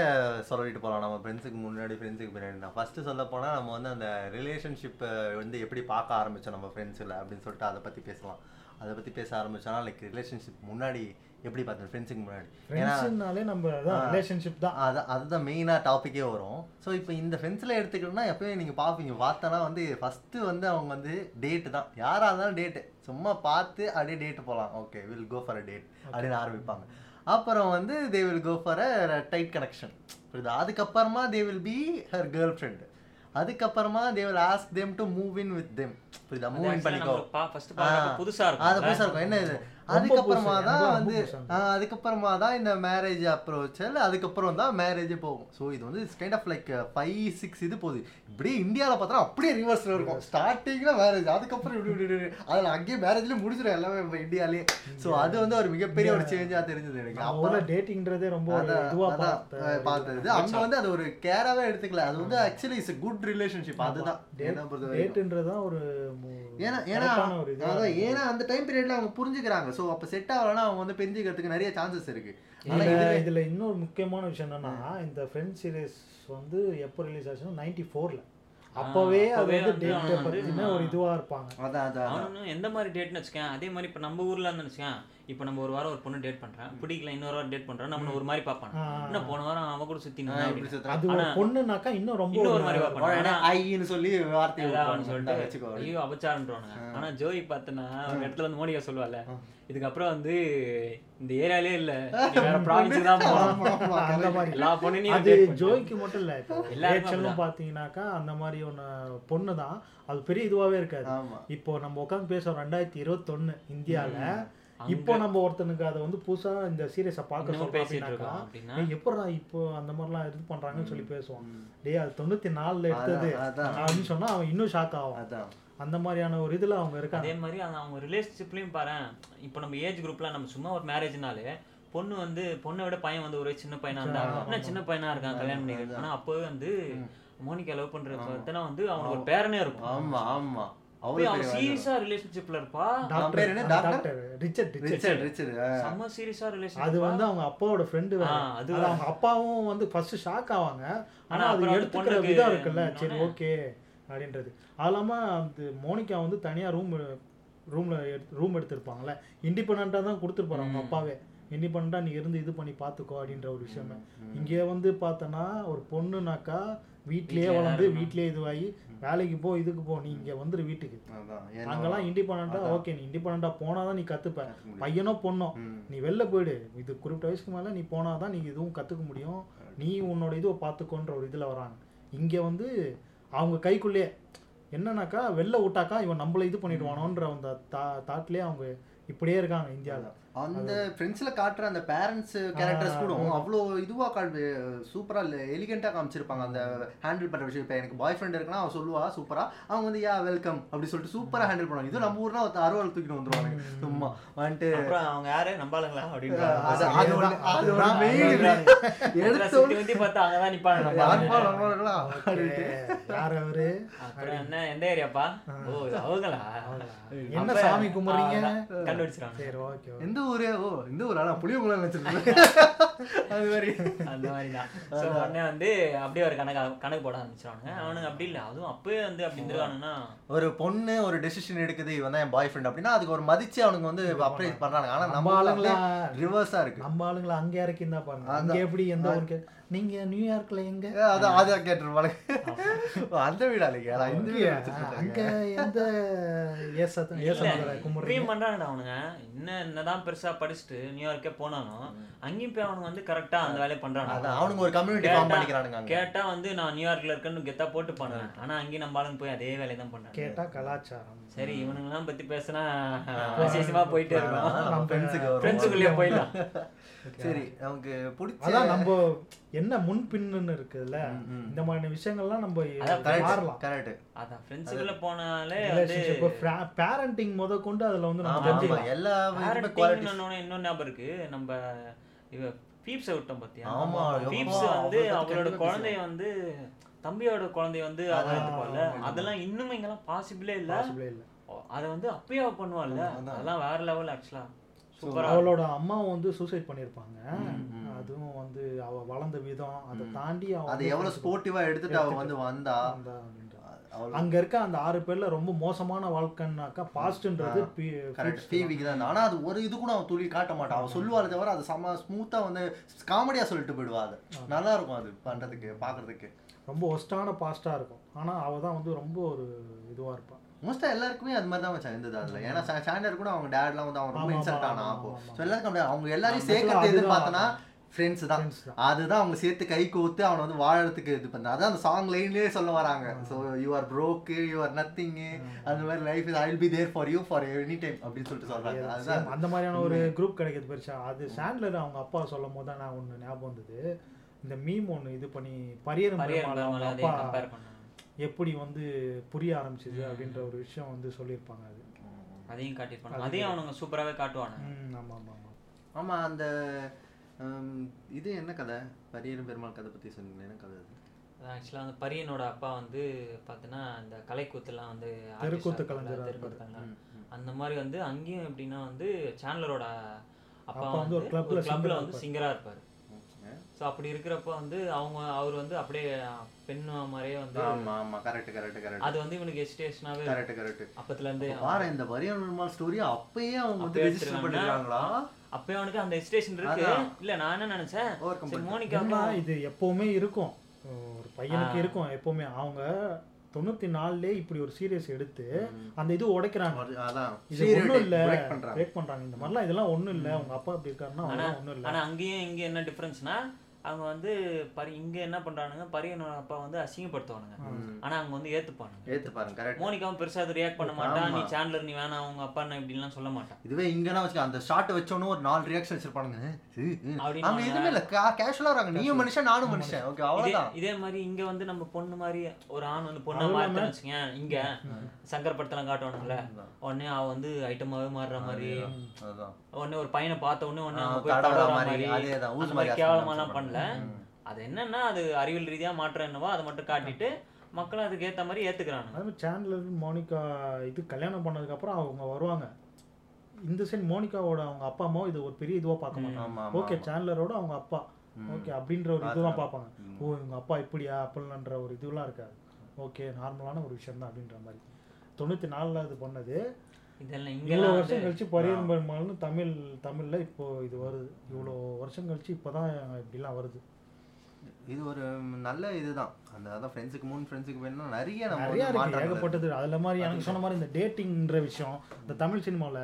[SPEAKER 3] சொல்லிட்டு போகலாம் நம்ம ஃப்ரெண்ட்ஸுக்கு முன்னாடி ஃப்ரெண்ட்ஸுக்கு பின்னாடி நான் ஃபர்ஸ்ட் சொல்ல போனா நம்ம வந்து அந்த ரிலேஷன்ஷிப்பை வந்து எப்படி பார்க்க ஆரம்பிச்சோம் நம்ம ஃப்ரெண்ட்ஸில் அப்படின்னு சொல்லிட்டு அதை பத்தி பேசலாம். அதை பத்தி பேச ஆரம்பிச்சோம்னா லைக் ரிலேஷன்ஷிப் முன்னாடி எப்படி பார்த்தோம் ஃப்ரெண்ட்ஸுக்கு முன்னாடி. ஏன்னா
[SPEAKER 2] ஃப்ரெண்ட்ஸ்னாலே நம்ம ரிலேஷன்ஷிப் தான்.
[SPEAKER 3] அது அதுதான் மெயினாக டாப்பிக்கே வரும். ஸோ இப்போ இந்த ஃப்ரெண்ட்ஸில் எடுத்துக்கிட்டோம்னா எப்பயும் நீங்கள் பார்ப்பீங்க. பார்த்தோன்னா வந்து ஃபஸ்ட்டு வந்து அவங்க வந்து டேட்டு தான். யாராக இருந்தாலும் டேட்டு சும்மா பார்த்து அப்படியே டேட்டு போகலாம் okay will go for a date அப்படின்னு ஆரம்பிப்பாங்க. அப்புறம் வந்து they will go for a tight connection புரியுதா? அதுக்கப்புறமா they will be her girl friend அதுக்கப்புறமா they will ask them to move in with them புரியுதா? மூவ் இன் பண்ணிக்கோ.
[SPEAKER 1] புதுசா இருக்கும்
[SPEAKER 3] அது புதுசா இருக்கும். என்ன இது? அதுக்கப்புறமா தான் வந்து அதுக்கப்புறமா தான் இந்த மேரேஜ் அப்ரோச்சல் அதுக்கப்புறம் தான் மேரேஜே போகும். ஸோ இது வந்து kind of like five six இது போகுது. இப்படியே இந்தியாவில் பார்த்தா அப்படியே ரிவர்ஸில் இருக்கும். ஸ்டார்டிங்கில் மேரேஜ் அதுக்கப்புறம் இப்படி இப்படி அதில் அங்கேயே மேரேஜ்லேயே முடிச்சிடும் எல்லாமே நம்ம இந்தியாலேயே ஸோ அது வந்து ஒரு மிகப்பெரிய ஒரு சேஞ்சாக தெரிஞ்சது எனக்கு.
[SPEAKER 2] நம்ம
[SPEAKER 3] அப்போ
[SPEAKER 2] ஊர்ல டேட்டிங்ன்றதே ரொம்ப
[SPEAKER 3] பார்த்தது. அங்க வந்து அது ஒரு கேராவே எடுத்துக்கல. அது வந்து ஆக்சுவலி இஸ் குட் ரிலேஷன்ஷிப் அதுதான்.
[SPEAKER 2] டேட்டுன்றதான் ஒரு
[SPEAKER 3] ஏன்னா ஏன்னா அதான். ஏன்னா அந்த டைம் பீரியட்ல அவங்க புரிஞ்சுக்கிறாங்க. சோ அப்ப செட் ஆகலன்னா அவங்க வந்து தெரிஞ்சுக்கிறதுக்கு நிறைய சான்சஸ் இருக்கு. ஆனா
[SPEAKER 2] இதுல இன்னொரு முக்கியமான விஷயம் என்னன்னா இந்த ஃப்ரெண்ட் சீரிஸ் வந்து எப்போ ரிலீஸ் ஆச்சுன்னா நைன்டி ஃபோர்ல அப்பவே அது வந்து
[SPEAKER 1] அவன்
[SPEAKER 2] பத்தின ஒரு இதுவா இருப்பாங்க.
[SPEAKER 3] அதான் அதான்
[SPEAKER 1] எந்த மாதிரி டேட்னு வச்சுக்கேன் அதே மாதிரி இப்போ நம்ம ஊர்ல இருந்து வச்சுக்கேன் இப்போ நம்ம ஒரு வாரம் ஒரு பொண்ணு டேட் பண்றேன் பிடிக்கல இன்னொரு வாரம் டேட் பண்றேன் நம்ம ஒரு மாதிரி பார்ப்பான்.
[SPEAKER 2] ஆ.
[SPEAKER 1] என்ன போன வாரம் அவ கூட சுத்தி.
[SPEAKER 2] அது ஒரு பொண்ணுனாக்கா இன்னும் ரொம்ப
[SPEAKER 1] இன்னும் ஒரு
[SPEAKER 2] ஒரு-
[SPEAKER 1] மாதிரி ஆனா
[SPEAKER 3] ஐன்னு சொல்லி விட்டுருவாங்க.
[SPEAKER 1] சொல்லிட்டு
[SPEAKER 3] வச்சுக்கோ.
[SPEAKER 1] ஐயோ அபச்சாரன்றவானுங்க ஆனா ஜோய் பார்த்தனா ஒரு இடத்துல வந்து மோனிகா சொல்லுவாள் இதுக்கப்புறம் வந்து இந்த ஏரியாலே இல்ல. வேற ப்ராவின்ஸ் தான்
[SPEAKER 3] ஆமா,
[SPEAKER 2] அந்த. மாதிரி.
[SPEAKER 1] எல்லா பொண்ணையும்
[SPEAKER 2] அது
[SPEAKER 1] பண்ணு.
[SPEAKER 2] ஜோய்க்கு மட்டும் இல்ல
[SPEAKER 1] எல்லாருக்கும்
[SPEAKER 2] ரேச்சலும் பாத்தீங்கன்னாக்கா அந்த மாதிரி ஒன்று பொண்ணு தான். அது பெரிய இதுவாவே இருக்காது. இப்போ நம்ம உட்காந்து பேசுறோம் ரெண்டாயிரத்தி இருபத்தொன்னு இந்தியால. இப்போ நம்ம ஒருத்தனுக்கு அதை வந்து புதுசா இந்த சீரியஸை பார்க்க ஏய், எப்படிடா இப்போ அந்த மாதிரிலாம் இது பண்றாங்கன்னு சொல்லி பேசுவான். டேய் அது தொண்ணூத்தி நாலுல எடுத்தது. அப்படின்னு சொன்னா அவன் இன்னும் ஷாக் ஆகும்
[SPEAKER 3] அதான்.
[SPEAKER 2] அந்த மாதிரியான ஒரு இதுல அவங்க இருக்காங்க
[SPEAKER 1] அதே மாதிரி அந்த அவங்க ரிலேஷன்ஷிப்லயும் பாரு இப்போ நம்ம ஏஜ் குரூப்ல நம்ம சும்மா ஒரு மேரேஜ்னாலே பொண்ணு வந்து பொண்ணை விட பையன் வந்து ஒரே சின்ன பையனா இருந்தா. சின்ன பையனா இருக்கான் கல்யாணம் பண்ணி. ஆனா அப்பவே வந்து. மோனிகா லவ் பண்ற. பார்த்தனா வந்து அவனுக்கு ஒரு பேரனே இருக்கும்
[SPEAKER 3] ஆமா ஆமா
[SPEAKER 1] அவன் சீரியஸா ரிலேஷன்ஷிப்ல இருப்பா
[SPEAKER 2] டாக்டர்
[SPEAKER 3] பேர் என்ன? Doctor?
[SPEAKER 2] Doctor Richard Richard
[SPEAKER 3] Richard
[SPEAKER 1] சீரியஸா
[SPEAKER 2] அது
[SPEAKER 1] ரிலேஷன்
[SPEAKER 2] வந்து அவங்க அப்பாவோட ஃப்ரெண்டு
[SPEAKER 1] அது
[SPEAKER 2] அது. அவங்க அப்பாவும் வந்து ஃபர்ஸ்ட் ஷாக் ஆவாங்க ஆனா அது எடுத்துக்கிற விதம் இருக்குல்ல சரி ஓகே அப்படின்றது அது இல்லாம அந்த மோனிகா வந்து தனியா ரூம் ரூம்ல ரூம் எடுத்திருப்பாங்கல்ல இண்டிபெண்டா தான் கொடுத்துருப்பாரு அவங்க. அப்பாவே இண்டிபெண்டா நீ இருந்து இது பண்ணி பாத்துக்கோ அப்படின்ற ஒரு விஷயமே. இங்கே வந்து பார்த்தோன்னா ஒரு பொண்ணுனாக்கா வீட்லயே வளர்ந்து. வீட்லயே இதுவாகி வேலைக்கு போ இதுக்கு போ நீ இங்க வந்துரு வீட்டுக்கு அங்கெல்லாம் இண்டிபெண்டா. ஓகே நீ இண்டிபெண்டா போனாதான் நீ கத்துப்ப
[SPEAKER 3] முடியும்.
[SPEAKER 2] பையனோ பொண்ணோ. நீ வெளில போயிடு இது குறிப்பிட்ட வயசுக்கு மேலே நீ போனால் தான் நீ இதுவும் கற்றுக்க முடியும் நீ உன்னோட இதுவை பார்த்துக்கோன்ற ஒரு இதில் வராங்க இங்கே வந்து அவங்க கைக்குள்ளேயே என்னன்னாக்கா வெளில விட்டாக்கா இவன் நம்மள இது பண்ணிடுவானோன்ற அந்த தா தாட்லேயே அவங்க இப்படியே இருக்காங்க இந்தியாவில்.
[SPEAKER 3] அந்த ஃப்ரெண்ட்ஸ்ல காட்டுற அந்த பேரண்ட்ஸ் கேரக்டர்ஸ் கூட அவ்வளோ இதுவா காட்டு சூப்பரா எலிகெண்டா காமிச்சிருப்பாங்க. அந்த ஹேண்டில் பண்ற விஷயம். இப்போ எனக்கு பாய் ஃப்ரெண்ட் இருக்குன்னா அவன் சொல்லுவா சூப்பரா. அவங்க வந்து யா வெல்கம் அப்படி சொல்லிட்டு சூப்பரா ஹேண்டில் பண்ணுவாங்க. இது நம்ம ஊர்னா ஒருத்த அறுவாள் தூக்கிட்டு வந்துருவாங்க சும்மா வந்துட்டு
[SPEAKER 1] அப்புறம் அவங்க யாரு? நம்பாளுங்களா? அப்படின்னு பார்த்தா
[SPEAKER 2] யார் அவரு?
[SPEAKER 1] அப்புறம் என்ன? எந்த ஏரியாப்பா? ஓ அவங்களா?
[SPEAKER 2] என்ன சாமி கும்பிடுறீங்க.
[SPEAKER 1] கண்டுபிடிச்சிருவாங்க.
[SPEAKER 2] சரி ஓகே.
[SPEAKER 3] எந்த ஊரே ஓ இந்த ஊரா புளியங்குளம் நினைச்சிருக்கேன். அது மாதிரி.
[SPEAKER 1] அந்த மாதிரி தான் ஸோ உடனே வந்து அப்படியே ஒரு கணக்கு கணக்கு போட ஆரம்பிச்சிருவாங்க அவனுங்க அப்படி இல்லை. அதுவும் அப்பவே வந்து அப்படி இருந்துருவானுங்கன்னா
[SPEAKER 3] ஒரு பொண்ணு ஒரு டெசிஷன் எடுக்குது இவன் தான் என் பாய் ஃப்ரெண்ட் அப்படின்னா அதுக்கு ஒரு மதிச்சு அவனுங்க வந்து அப்ரைஸ் பண்றாங்க ஆனா
[SPEAKER 2] நம்ம ஆளுங்களா
[SPEAKER 3] ரிவர்ஸா இருக்கு.
[SPEAKER 2] நம்ம ஆளுங்களை அங்கே இறக்கி இருந்தா பாருங்க. அங்கே எப்படி எந்த ஊருக்கு நீங்க நியூயார்க்ல எங்க?
[SPEAKER 3] அதான் அதான் கேட்டுருப்பாங்க அந்த வீடா இல்லையா நான் இந்த வீடு
[SPEAKER 2] அங்க எந்த ஏசமதுரை கும்பிடுறீங்க?
[SPEAKER 1] பண்றாங்கடா அவனுங்க. இன்னும் என்னதான் பெருசா படிச்சுட்டு நியூயார்க்கே போனாலும் அங்கேயும் போய் அவனுங்க வந்து கரெக்டா அந்த வேலையை
[SPEAKER 3] அதான்
[SPEAKER 1] பண்றாங்க
[SPEAKER 3] அவனுங்க ஒரு கம்யூனிட்டி ஃபார்ம் பண்ணிக்கிறானுங்க
[SPEAKER 1] கேட்டா வந்து நான் நியூயார்க்ல இருக்கேன்னு கெத்தா போட்டு பண்ணேன் ஆனா அங்கேயும் நம்ம ஆளுங்க போய் அதே வேலையை தான் பண்றாங்க
[SPEAKER 2] கேட்டா கலாச்சாரம்.
[SPEAKER 1] சரி இவனுங்கெல்லாம் பத்தி பேசினா விசேஷமா போயிட்டே இருக்கோம்
[SPEAKER 3] நம்ம ஃப்ரெண்ட்ஸுக்கு
[SPEAKER 1] ஃப்ரெண்ட்ஸுக்குள்ளேயே போயிடலாம்.
[SPEAKER 3] சரி நமக்கு பிடிச்ச
[SPEAKER 2] அதான் நம்ம என்ன முன்பின்னு இருக்குல்ல
[SPEAKER 3] ம், ம்.
[SPEAKER 2] இந்த மாதிரியான விஷயங்கள்லாம் நம்ம மாறலாம்.
[SPEAKER 3] கரெக்ட்
[SPEAKER 1] அதான் ஃப்ரெண்ட்ஸுக்குள்ள போனாலே
[SPEAKER 2] பேரண்டிங் முத கொண்டு அதுல வந்து நம்ம தெரிஞ்சுக்கலாம்.
[SPEAKER 3] எல்லா
[SPEAKER 1] இன்னொன்னு இன்னொரு ஞாபகம் இருக்கு. நம்ம இவ பீப்ஸை விட்டோம் பாத்தியா?
[SPEAKER 3] ஆமா,
[SPEAKER 1] பீப்ஸ் வந்து அவளோட
[SPEAKER 3] கண்டிப்பா
[SPEAKER 1] குழந்தைய வந்து தம்பியோட குழந்தைய வந்து
[SPEAKER 3] அதான்,
[SPEAKER 2] ஆமா.
[SPEAKER 1] அதெல்லாம் இன்னும் இங்கெல்லாம் பாசிபிளே இல்ல.
[SPEAKER 2] பாசிபிளே இல்ல.
[SPEAKER 1] அதை வந்து அப்பயே அவ பண்ணுவாள்ல. அதெல்லாம் வேற லெவல் ஆக்சுவலா சூப்பரா
[SPEAKER 2] அவளோட அம்மா வந்து சூசைட்
[SPEAKER 3] ம்.
[SPEAKER 2] அதுவும் வந்து அவ வளர்ந்த விதம் அதை தாண்டி அவ
[SPEAKER 3] அதை எவ்வளவு ஸ்போர்ட்டிவா எடுத்துட்டு அவ வந்து வந்தா
[SPEAKER 2] அங்க இருக்க அந்த ஆறு பேர்ல ரொம்ப மோசமான வாழ்க்கைன்னாக்கா பாஸ்ட்ன்றது
[SPEAKER 3] கரெக்ட் டிவிக்கு தான். ஆனா அது ஒரு இது கூட அவன் துளி காட்ட மாட்டான். அவன் சொல்லுவாள் தவிர அது செம்ம ஸ்மூத்தா வந்து காமெடியா சொல்லிட்டு போயிடுவா அது. நல்லா இருக்கும் அது பண்றதுக்கு பாக்குறதுக்கு.
[SPEAKER 2] ரொம்ப ஒஸ்டான பாஸ்டா இருக்கும். ஆனா அவ தான் வந்து ரொம்ப ஒரு இதுவா இருப்பா.
[SPEAKER 3] மோஸ்டா எல்லாருக்குமே அது மாதிரி தான் இருந்தது அதுல. ஏன்னா சாண்டர் கூட அவங்க டேட்லாம் வந்து அவன் ரொம்ப இன்சல்ட் ஆனா அப்போ. ஸோ எல்லாருக்கும் அவங்க எல்லாரையும் சேர்க்கறது எதுன்னு
[SPEAKER 2] அதுதான்.
[SPEAKER 3] பார்த்தனா ஃப்ரெண்ட்ஸ் தான். அதுதான் அவங்க சேர்த்து கை கோத்து அவனை வந்து வாழறதுக்கு இது பண்ண அதான் அந்த சாங் லைன்லயே சொல்ல வராங்க. So you are broke you are nothing அந்த மாதிரி life is I be there for you for any time அப்படின்னு சொல்லிட்டு சொல்றாங்க. அதுதான்.
[SPEAKER 2] அந்த மாதிரியான ஒரு குரூப் கிடைக்கிறது பெருசா. அது சாண்ட்லர் அவங்க அப்பா சொல்லும் போது தான் நான் ஒண்ணு ஞாபகம் வந்தது. இந்த மீம் ஒண்ணு இது பண்ணி பரியரும் அப்பா எப்படி வந்து புரிய ஆரம்பிச்சது அப்படின்ற ஒரு விஷயம் வந்து சொல்லியிருப்பாங்க அது.
[SPEAKER 1] அதையும் காட்டியிருப்பாங்க அதையும் அவனுங்க சூப்பராகவே காட்டுவாங்க
[SPEAKER 2] ம் ஆமா ஆமா ஆமா.
[SPEAKER 3] ஆமா அந்த இது என்ன கதை? பரியரும் பெருமாள் கதை பத்தி சொன்னீங்க என்ன கதை அது?
[SPEAKER 1] ஆக்சுவலாக அந்த பரியனோட அப்பா வந்து பார்த்தீங்கன்னா இந்த கலைக்கூத்துலாம் வந்து
[SPEAKER 2] தெருக்கூத்து கலைஞரா.
[SPEAKER 1] அந்த மாதிரி வந்து அங்கேயும் எப்படின்னா வந்து சேனலரோட அப்பா வந்து
[SPEAKER 2] ஒரு
[SPEAKER 1] கிளப்ல வந்து
[SPEAKER 2] இருப்பாரு.
[SPEAKER 1] சிங்கரா இருப்பாரு. ஸோ அப்படி இருக்கிறப்ப வந்து அவங்க அவர் வந்து அப்படியே பெண் மாதிரியே வந்து
[SPEAKER 3] ஆமா ஆமா. கரெக்ட் கரெக்ட் கரெக்ட்
[SPEAKER 1] அது வந்து இவனுக்கு எஸ்டேஷனாவே
[SPEAKER 3] கரெக்ட் கரெக்ட்
[SPEAKER 1] அப்பத்துல இருந்து
[SPEAKER 3] பாரு இந்த பரியரும் பெருமாள் ஸ்டோரி அப்பயே அவங்க வந்து ரெஜிஸ்டர். பண்ணிருக்காங்களா?
[SPEAKER 1] அப்பயே அவனுக்கு அந்த எஸ்டேஷன் இருக்கு. இல்ல நான் என்ன நினைச்சேன்? சரி. மோனிகா
[SPEAKER 2] இது? எப்பவுமே இருக்கும். ஒரு பையனுக்கு. இருக்கும் எப்பவுமே. அவங்க தொண்ணூத்தி நாலுலயே இப்படி ஒரு சீரியஸ் எடுத்து அந்த இது உடைக்கிறாங்க. இது ஒண்ணும் இல்ல. பிரேக் பண்றாங்க. இந்த மாதிரிலாம் இதெல்லாம் ஒண்ணும் இல்ல. உங்க அப்பா இப்படி இருக்காருன்னா ஒண்ணும் இல்ல.
[SPEAKER 1] ஆனா அங்கேயும் இங்க என்ன டிஃபரன்ஸ்னா அவங்க வந்து பரி இங்க என்ன பண்றானுங்க? பரியனோட அப்பா வந்து அசிங்கப்படுத்துவானுங்க. ஆனா அவங்க வந்து ஏத்துப்பானுங்க.
[SPEAKER 3] ஏத்து பாருங்க கரெக்ட்
[SPEAKER 1] மோனிகாவும் பெருசா அது ரியாக்ட் பண்ண மாட்டான். நீ சேனலர் நீ வேணாம் அவங்க அப்பா என்ன இப்படிலாம் சொல்ல மாட்டான்.
[SPEAKER 3] இதுவே இங்கன்னா வச்சுக்க அந்த ஷாட் வச்சோன்னு ஒரு நாலு ரியாக்ஷன் வச்சிருப்பானுங்க. அங்க எதுவுமே இல்ல. கேஷுவலா இருக்காங்க. நீயும் மனுஷன் நானும் மனுஷன். ஓகே அவ்வளவுதான்.
[SPEAKER 1] இதே மாதிரி இங்க வந்து நம்ம பொண்ணு மாதிரி ஒரு ஆண் வந்து பொண்ணை மாத்தணும் வச்சுக்கேன் இங்க சங்கர் படத்தெல்லாம் காட்டுவானுங்களே உடனே அவ வந்து ஐட்டமாவே மாறுற மாதிரி.
[SPEAKER 3] அதுதான்.
[SPEAKER 1] உடனே ஒரு பையனை பார்த்த உடனே
[SPEAKER 3] தடவுற மாதிரி,
[SPEAKER 1] கேவலமாலாம்
[SPEAKER 3] பண்ண
[SPEAKER 1] பண்ணல. அது என்னன்னா அது அறிவியல் ரீதியா மாற்றம் என்னவோ அதை மட்டும் காட்டிட்டு மக்களும் அதுக்கு ஏத்த மாதிரி ஏத்துக்கிறானுங்க
[SPEAKER 2] அது சேனலர் மோனிகா இது கல்யாணம் பண்ணதுக்கப்புறம் அவங்க வருவாங்க. இந்த சைடு மோனிகாவோட அவங்க அப்பா அம்மாவும் இது ஒரு பெரிய இதுவா பார்க்க மாட்டாங்க. ஓகே சேனலரோட அவங்க அப்பா. ஓகே அப்படின்ற ஒரு இதுதான். பார்ப்பாங்க. ஓ இவங்க அப்பா இப்படியா அப்படின்ற ஒரு இதுலாம் இருக்காது. ஓகே நார்மலான ஒரு விஷயம் தான் அப்படின்ற மாதிரி. தொண்ணூற்றி நாலில் இது பண்ணது.
[SPEAKER 1] இதெல்லாம்
[SPEAKER 2] இவ்வளோ வருஷம் கழிச்சு பரியன் பெருமாள்னு தமிழ் தமிழ்ல இப்போ இது வருது. இவ்வளோ வருஷம் கழிச்சு இப்போதான் இப்படிலாம் வருது.
[SPEAKER 3] இது ஒரு நல்ல இதுதான். அந்த அதான் ஃப்ரெண்ட்ஸுக்கு மூணு ஃப்ரெண்ட்ஸுக்கு வேணும்னா நிறைய நம்ம
[SPEAKER 2] நிறைய. ஏகப்பட்டது. அதுல மாதிரி எனக்கு சொன்ன மாதிரி இந்த டேட்டிங்ன்ற விஷயம் இந்த தமிழ் சினிமால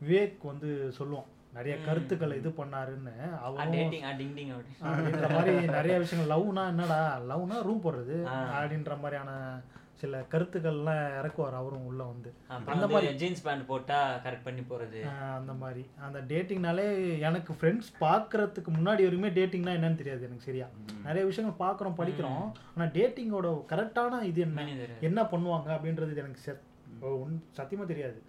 [SPEAKER 2] விவேக் வந்து சொல்லுவோம் நிறைய கருத்துக்களை இது பண்ணாருன்னு அவரும்
[SPEAKER 1] டேட்டிங் டிங் டிங் அப்படி.
[SPEAKER 2] அப்படின்ற மாதிரி நிறைய விஷயங்கள். லவ்னா என்னடா? லவ்னா ரூம் போடுறது அப்படின்ற மாதிரியான சில கருத்துக்கள்லாம் இறக்குவார் அவரும் உள்ள வந்து.
[SPEAKER 1] அந்த மாதிரி. ஜீன்ஸ் பேண்ட் போட்டா கரெக்ட் பண்ணி போறது.
[SPEAKER 2] ஆஹ் அந்த மாதிரி. அந்த டேட்டிங்னாலே எனக்கு ஃப்ரெண்ட்ஸ் பார்க்கறதுக்கு முன்னாடி வரைக்குமே டேட்டிங்னா என்னன்னு தெரியாது எனக்கு சரியா? நிறைய விஷயங்கள் பார்க்குறோம் படிக்கிறோம். ஆனால் டேட்டிங்கோட கரெக்டான இது என்ன? என்ன பண்ணுவாங்க அப்படின்றது எனக்கு செ- ஒன் சத்தியமாக தெரியாது.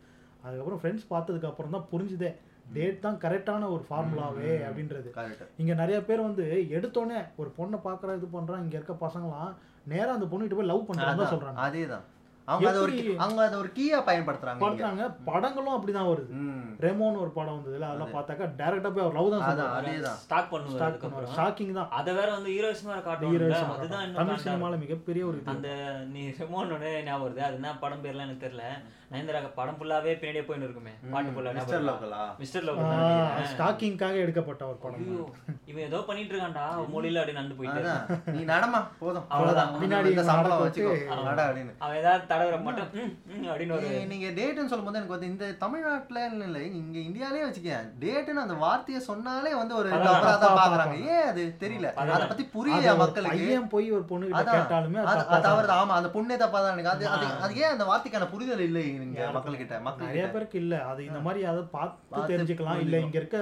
[SPEAKER 2] அதுக்கப்புறம் ஃப்ரெண்ட்ஸ் பார்த்ததுக்கு அப்புறம் தான் புரிஞ்சுதே. டேட் தான் கரெக்டான ஒரு ஃபார்முலாவே அப்படின்றது. இங்க நிறைய பேர் வந்து எடுத்தோடனே ஒரு பொண்ணை பார்க்குற இது பண்றான் இங்க இருக்க பசங்களாம் நேரா அந்த பொண்ணுகிட்ட போய் லவ் பண்றாங்க தான் சொல்றாங்க.
[SPEAKER 3] அதேதான். அவங்க அதை ஒரு? அவங்க அதை ஒரு கீயா பயன்படுத்துறாங்க.
[SPEAKER 2] பண்றாங்க? படங்களும் அப்படிதான் வருது.
[SPEAKER 3] ம்.
[SPEAKER 2] ரெமோன்னு ஒரு படம் வந்ததுல அதெல்லாம் பார்த்தாக்கா டேரக்டா போய் அவர் லவ் தான்
[SPEAKER 3] அதேதான்.
[SPEAKER 1] ஸ்டார்ட் பண்ணுவாரு
[SPEAKER 2] ஸ்டார்ட்
[SPEAKER 1] அதுக்கப்புறம்.
[SPEAKER 2] பண்ணுவார். ஷாக்கிங் தான்.
[SPEAKER 1] அத வேற வந்து ஹீரோயிசமா காட்டுவாங்க
[SPEAKER 2] ஹீரோயிசம்
[SPEAKER 1] அதுதான்
[SPEAKER 2] தமிழ். சினிமால மிகப்பெரிய ஒரு இது.
[SPEAKER 1] அந்த நீ ரெமோனோட ஞாபகம் வருது. அது என்ன படம் பேர்லாம் எனக்கு தெரியல. நயன்தாரா படம் ஃபுல்லாவே பின்னாடியே போயின்னு இருக்குமே. பாட்டு ஃபுல்லா
[SPEAKER 3] மிஸ்டர் லோக்கலா?
[SPEAKER 1] மிஸ்டர் லவ்
[SPEAKER 2] ஸ்டாக்கிங்காக எடுக்கப்பட்ட ஒரு படம்
[SPEAKER 1] இவன் ஏதோ பண்ணிட்டு இருக்கான்டா. மொழியில அப்படி நடந்து போயிட்டு
[SPEAKER 3] நீ நடமா? போதும்.
[SPEAKER 1] அவ்வளவுதான்.
[SPEAKER 2] பின்னாடி
[SPEAKER 3] இந்த சம்பளம் வச்சுக்கோ.
[SPEAKER 1] அவன் ஏதாவது தடவுற மட்டும் அப்படின்னு ஒரு
[SPEAKER 3] நீ- நீங்க டேட்னு சொல்லும்போது எனக்கு வந்து இந்த தமிழ்நாட்டுல இல்ல இங்க இந்தியாலயே வச்சுக்க. டேட்னு அந்த வார்த்தையை சொன்னாலே வந்து ஒரு
[SPEAKER 2] தப்பா
[SPEAKER 3] பாக்குறாங்க. ஏன் அது தெரியல? அதை பத்தி புரியல மக்களுக்கு?
[SPEAKER 2] பையன் போய் ஒரு பொண்ணு கிட்ட. கேட்டாலுமே
[SPEAKER 3] தவறு ஆமா அந்த பொண்ணே தப்பா தான் எனக்கு அது அது ஏன் அந்த வார்த்தைக்கான புரிதல் இல்லை இங்க மக்கள்கிட்ட? மக்கள்
[SPEAKER 2] நிறைய பேருக்கு இல்ல. அது இந்த மாதிரி அதை பார்த்து தெரிஞ்சுக்கலாம். இல்ல இங்க இருக்க.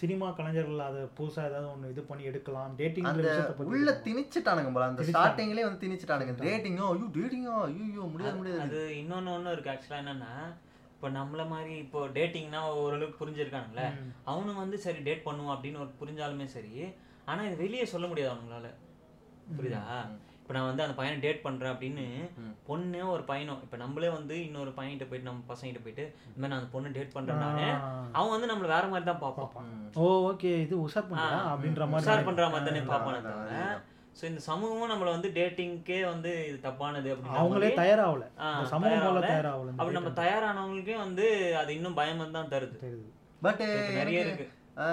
[SPEAKER 2] சினிமா கலைஞர்கள் அதை புதுசா ஏதாவது ஒண்ணு இது பண்ணி எடுக்கலாம்.
[SPEAKER 3] அந்த
[SPEAKER 2] டேட்டிங் பத்தி
[SPEAKER 3] உள்ள திணிச்சிட்டானுங்க போல. அந்த ஸ்டார்டிங்லயே வந்து திணிச்சிட்டானுங்க. டேட்டிங்கோ ஐயோ டேட்டிங்கோ ஐயோ முடியாது முடியாது.
[SPEAKER 1] அது இன்னொன்னு ஒண்ணு இருக்கு ஆக்சுவலா என்னன்னா இப்போ நம்மள மாதிரி இப்போ டேட்டிங்னா ஓரளவுக்கு புரிஞ்சிருக்கானுங்களே. அவனும் வந்து சரி டேட் பண்ணுவோம் அப்படின்னு ஒரு புரிஞ்சாலுமே சரி ஆனா இது வெளியே சொல்ல முடியாது அவங்களால. புரியுதா? இப்போ நான் வந்து அந்த பையனை டேட் பண்றேன் அப்படின்னு பொண்ணு ஒரு பையனும் இப்போ நம்மளே வந்து இன்னொரு பையன்கிட்ட போயிட்டு நம்ம பசங்கிட்ட போயிட்டு இந்த மாதிரி நான் அந்த பொண்ணு டேட் பண்றேன் நானு அவன் வந்து நம்மள வேற மாதிரி தான் பார்ப்பான்.
[SPEAKER 2] ஓ ஓகே இது உஷார் பண்றா? அப்படின்ற மாதிரி
[SPEAKER 1] உஷார் பண்ற மாதிரி தானே பார்ப்பானே தவிர ஸோ இந்த சமூகமும் நம்மள வந்து டேட்டிங்க்கே வந்து இது தப்பானது அப்படின்னு
[SPEAKER 2] அவங்களே தயாராகல. சமூகம்
[SPEAKER 1] தயாராகல. அப்படி நம்ம தயாரானவங்களுக்கே வந்து அது இன்னும் பயம் தான் தருது.
[SPEAKER 3] பட்
[SPEAKER 1] நிறைய இருக்கு.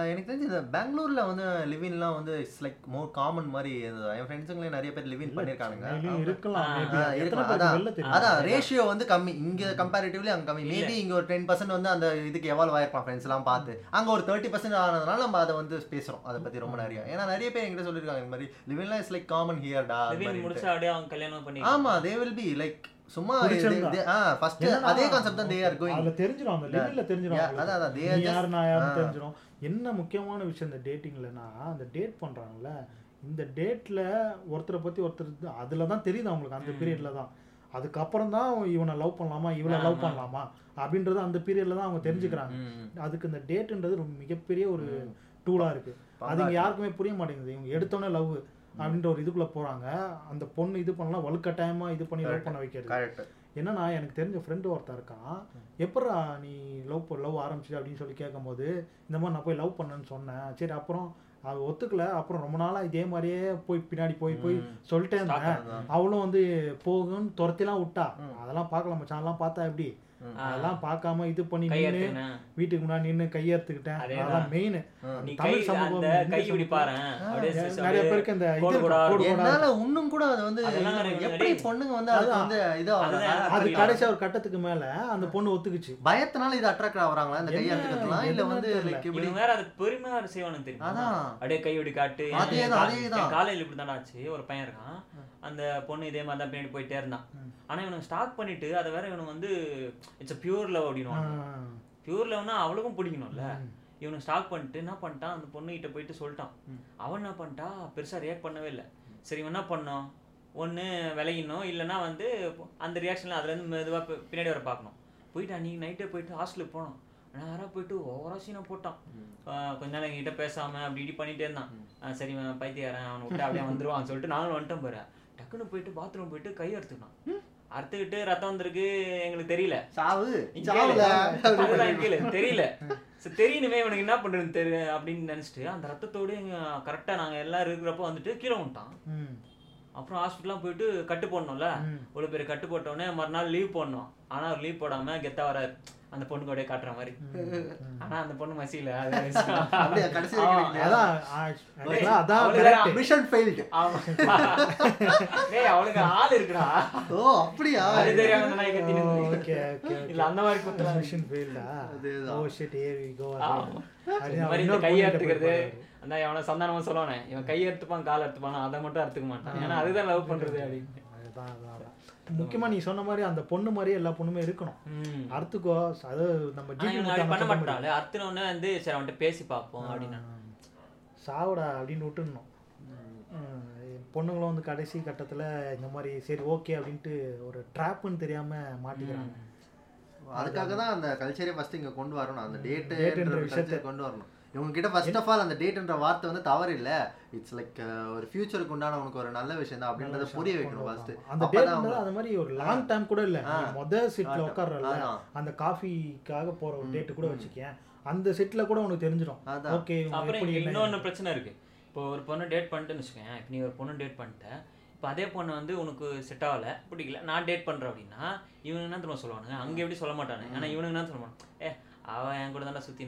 [SPEAKER 3] எனக்கு தெரிஞ்சு இந்த பெங்களூர்ல வந்து லிவின்லாம் வந்து இட்ஸ் லைக் மோர் காமன் மாதிரி. என் ஃப்ரெண்ட்ஸுங்களே நிறைய பேர் லிவின்.
[SPEAKER 2] பேருக்கு
[SPEAKER 3] அதான் ரேஷியோ வந்து கம்மி. இங்க கம்பேரிட்டிவ்லி அங்க கம்மி. மேபி இங்க ஒரு டென் பர்சன்ட் வந்து அந்த இதுக்கு எவால்வ் ஆயிருக்கலாம் ஃப்ரெண்ட்ஸ் எல்லாம் பார்த்து. அங்க ஒரு தேர்ட்டி பர்சன்ட் ஆனதுனால நம்ம அதை வந்து பேசுறோம் அதை பத்தி ரொம்ப நிறைய. ஏன்னா நிறைய பேர் என்கிட்ட சொல்லிருக்காங்க இந்த மாதிரி லிவின்லாம் இஸ் லைக் காமன் ஹியர்டா
[SPEAKER 1] முடிச்சா அப்படியே அவங்க கல்யாணம் பண்ணி
[SPEAKER 3] ஆமா தே வில் பி லைக் சும்மா. ஃபர்ஸ்ட் அதே கான்செப்ட் தான் தே ஆர் கோயிங்
[SPEAKER 2] அதுல தெரிஞ்சிரும் அந்த லெவல்ல தெரிஞ்சிரும்.
[SPEAKER 3] அதான்,
[SPEAKER 2] யாரு நான்
[SPEAKER 3] ஆ.
[SPEAKER 2] தெரிஞ்சிரும். என்ன முக்கியமான விஷயம் இந்த டேட்டிங்லனா அந்த டேட் பண்றாங்கல்ல இந்த டேட்ல ஒருத்தரை பத்தி ஒருத்தர் அதுல தான் தெரியுது அவங்களுக்கு அந்த பீரியட்ல தான். அதுக்கப்புறம் தான் இவனை லவ் பண்ணலாமா இவனை லவ் பண்ணலாமா அப்படின்றது அந்த பீரியட்ல தான் அவங்க தெரிஞ்சுக்கிறாங்க. அதுக்கு இந்த டேட்ன்றது ரொம்ப மிகப்பெரிய ஒரு டூலா இருக்கு. அது யாருக்குமே புரிய மாட்டேங்குது. இவங்க எடுத்தோன்னே லவ் அப்படின்ற ஒரு இதுக்குள்ள போறாங்க. அந்த பொண்ணு இது பண்ணலாம் வலுக்கட்டாயமா இது பண்ணி லவ் பண்ண வைக்கிறது. என்னன்னா எனக்கு தெரிஞ்ச ஃப்ரெண்டு ஒருத்தன் இருக்கான். எப்பட்றா நீ லவ் லவ் ஆரம்பிச்சு அப்படின்னு சொல்லி கேட்கும்போது இந்த மாதிரி நான் போய் லவ் பண்ணேன்னு சொன்னேன். சரி அப்புறம் அது ஒத்துக்கல. அப்புறம் ரொம்ப நாளா இதே மாதிரியே போய் பின்னாடி போய் போய் சொல்லிட்டே இருந்தேன். அவளும் வந்து போகும்னு துரத்திலாம் விட்டா. அதெல்லாம் பார்க்கலாம் மச்சான். அதெல்லாம் பார்த்தா எப்படி? அதெல்லாம் பார்க்காம இது பண்ணி
[SPEAKER 1] கை
[SPEAKER 2] நின்னு
[SPEAKER 1] எடுத்துக்கினேன்
[SPEAKER 2] வீட்டுக்கு முன்னாடி நின்று கையெடுத்துக்கிட்டேன்.
[SPEAKER 1] அதேதான்.
[SPEAKER 2] அதான் மெயின்
[SPEAKER 1] நீ கை
[SPEAKER 2] தமிழ் சமூகம்
[SPEAKER 1] அந்த
[SPEAKER 2] நிறைய பேருக்கு இது
[SPEAKER 1] கோடா
[SPEAKER 3] என்னால இன்னும் கூட அது வந்து
[SPEAKER 1] அதெல்லாம்
[SPEAKER 3] இது- எப்படி பொண்ணுங்க வந்து
[SPEAKER 2] அதான்.
[SPEAKER 3] வந்து
[SPEAKER 1] அதுதான்
[SPEAKER 2] அது. கடைசி ஒரு கட்டத்துக்கு மேல அந்த பொண்ணு ஒத்துக்குச்சு.
[SPEAKER 3] பயத்தினால இது அட்ராக்ட் ஆகுறாங்களா? இந்த கை
[SPEAKER 2] என்ன-
[SPEAKER 3] எடுத்துக்கலாம் இல்ல வந்து இப்படி
[SPEAKER 1] வேற அது பெருமையா ஒரு செய்வானுங்க தெரியுமா?
[SPEAKER 3] அதான்.
[SPEAKER 1] அப்படியே கை இப்படி காட்டு.
[SPEAKER 3] அதேதான், அதேதான்.
[SPEAKER 1] காலையில இப்படி தானே. ஆச்சு. ஒரு பையன் இருக்கான். அந்த பொண்ணு இதே மாதிரி தான் பின்னாடி போயிட்டே இருந்தான். ஆனா இவனுக்கு ஸ்டாக் பண்ணிட்டு அதை வேற இவனுக்கு வந்து இட்ஸ் பியூர் லவ் அப்படின்னு பியூர் லவ்னா அவளுக்கும் பிடிக்கணும்ல. இவனுக்கு ஸ்டாக் பண்ணிட்டு என்ன பண்ணிட்டான்? அந்த பொண்ணு கிட்ட போயிட்டு சொல்லிட்டான். அவன் என்ன பண்ணிட்டா? பெருசா ரியாக்ட் பண்ணவே இல்லை. சரி இவன் என்ன பண்ணோம்? ஒண்ணு விளையணும் இல்லைன்னா வந்து அந்த ரியாக்ஷன்ல அதுல இருந்து மெதுவா பி- பின்னாடி வர பார்க்கணும். போயிட்டு அன்னைக்கு நைட்டே போயிட்டு ஹாஸ்டலுக்கு போனோம். நேராக போயிட்டு ஓவரா சீனை போட்டான். கொஞ்ச நேரம் என்கிட்ட பேசாம அப்படி இப்படி பண்ணிட்டே இருந்தான். சரி இவன் பைத்தியாரன் அவனை விட்டு அப்படியே வந்துருவான்னு சொல்லிட்டு நாங்களும் வந்துட்டோம் பாரு. டக்குன்னு போயிட்டு பாத்ரூம் போயிட்டு கை அறுத்துக்கினான் அறுத்துக்கிட்டு ரத்தம் வந்திருக்கு எங்களுக்கு தெரியல.
[SPEAKER 3] சாவு
[SPEAKER 1] கேளு. தெரியல. தெரியணுமே இவனுக்கு என்ன பண்றதுன்னு தெரியல அப்படின்னு நினைச்சிட்டு அந்த ரத்தத்தோட கரெக்டா நாங்க எல்லாரும் இருக்கிறப்ப வந்துட்டு கீழே விட்டான் அப்புறம் ஹாஸ்பிட்டலாம் போயிட்டு கட்டு போடணும்ல? இவ்வளோ பேர் கட்டு போட்ட உடனே மறுநாள் லீவ் போடணும். ஆனா அவர் லீவ் போடாம கெத்தா வராரு அந்த பொண்ணு கூட காட்டுற மாதிரி. ஆனா அந்த பொண்ணு மசியில அவளுக்கு.
[SPEAKER 3] மிஷன் ஃபெயில்டு
[SPEAKER 1] ஆள் இருக்குடா.
[SPEAKER 3] ஓ அப்படியா?
[SPEAKER 1] அது தெரியாம
[SPEAKER 2] ஓ, okay.
[SPEAKER 1] இல்ல அந்த மாதிரி குத்தலாம்.
[SPEAKER 2] Mission failed ஆ?
[SPEAKER 3] அதேதான்.
[SPEAKER 2] Oh shit, here we go
[SPEAKER 1] ஆமா.
[SPEAKER 2] again.
[SPEAKER 1] இந்த
[SPEAKER 2] அப்படின்னு
[SPEAKER 1] மாதிரி இந்த
[SPEAKER 2] இன்னொரு
[SPEAKER 1] கையை
[SPEAKER 2] பொண்ணுகிட்ட
[SPEAKER 1] அறுத்துக்கிறது
[SPEAKER 2] போய் பாரு.
[SPEAKER 1] அந்த அவனை சந்தானமா சொல்லுவானே. இவன் கையை எடுத்துப்பான் கால் எடுத்துப்பான் அதை மட்டும் அறுத்துக்க மாட்டான். ஏன்னா அதுதான் லவ் பண்றது அப்படின்னு.
[SPEAKER 2] முக்கியமா நீ சொன்ன மாதிரி அந்த பொண்ணு மாதிரியே எல்லா பொண்ணுமே இருக்கணும்.
[SPEAKER 1] ம்.
[SPEAKER 2] அறுத்துக்கோ அது நம்ம
[SPEAKER 1] பண்ண மாட்டாங்களே அர்த்தன உடனே வந்து சரி அவன்கிட்ட பேசி பார்ப்போம் அப்படின்னு.
[SPEAKER 2] சாவுடா அப்படின்னு விட்டுடணும். ம், பொண்ணுங்களும் வந்து கடைசி கட்டத்துல இந்த மாதிரி சரி ஓகே அப்படின்ட்டு ஒரு ட்ராப்னு தெரியாம மாட்டிக்கிறாங்க.
[SPEAKER 3] அதுக்காக தான் அந்த கல்ச்சரே ஃபர்ஸ்ட் இங்க கொண்டு வரணும். அந்த
[SPEAKER 2] Date
[SPEAKER 3] டேட்
[SPEAKER 2] என்ற
[SPEAKER 3] விஷயத்தை
[SPEAKER 2] விஷயத்தை.
[SPEAKER 3] கொண்டு வரணும். இவங்க கிட்ட ஃபர்ஸ்ட் ஆஃப் ஆல் அந்த டேட்ன்ற வார்த்தை வந்து தவறு இல்ல. இட்ஸ் லைக் ஒரு ஃபியூச்சருக்கு உண்டான உனக்கு ஒரு நல்ல விஷயம் தான் அப்படின்றத புரிய வைக்கணும் ஃபர்ஸ்ட்
[SPEAKER 2] அந்த டேட்ன்றது அந்த மாதிரி ஒரு லாங் டைம் கூட இல்ல. மொத சீட்ல உட்கார்றல. அந்த காஃபிக்காக போற ஒரு டேட் கூட வச்சுக்கேன் அந்த செட்ல கூட உனக்கு தெரிஞ்சிடும்.
[SPEAKER 3] அதான்.
[SPEAKER 2] ஓகே
[SPEAKER 1] அப்புறம் இன்னொன்னு பிரச்சனை இருக்கு. இப்போ ஒரு பொண்ணு டேட் பண்ணிட்டுன்னு வச்சுக்கேன் இப்போ நீ ஒரு பொண்ணு டேட் பண்ணிட்ட. இப்போ அதே பொண்ணு வந்து உனக்கு செட் ஆகல. பிடிக்கல நான் டேட் பண்றேன் அப்படின்னா இவனுக்கு என்ன தெரியுமா சொல்லுவானுங்க? அங்க எப்படி சொல்ல மாட்டானுங்க? ஆனா இவனுக்கு என்ன சொல்லுவான் ஏ அவன் என் கூட தானே. சுத்தி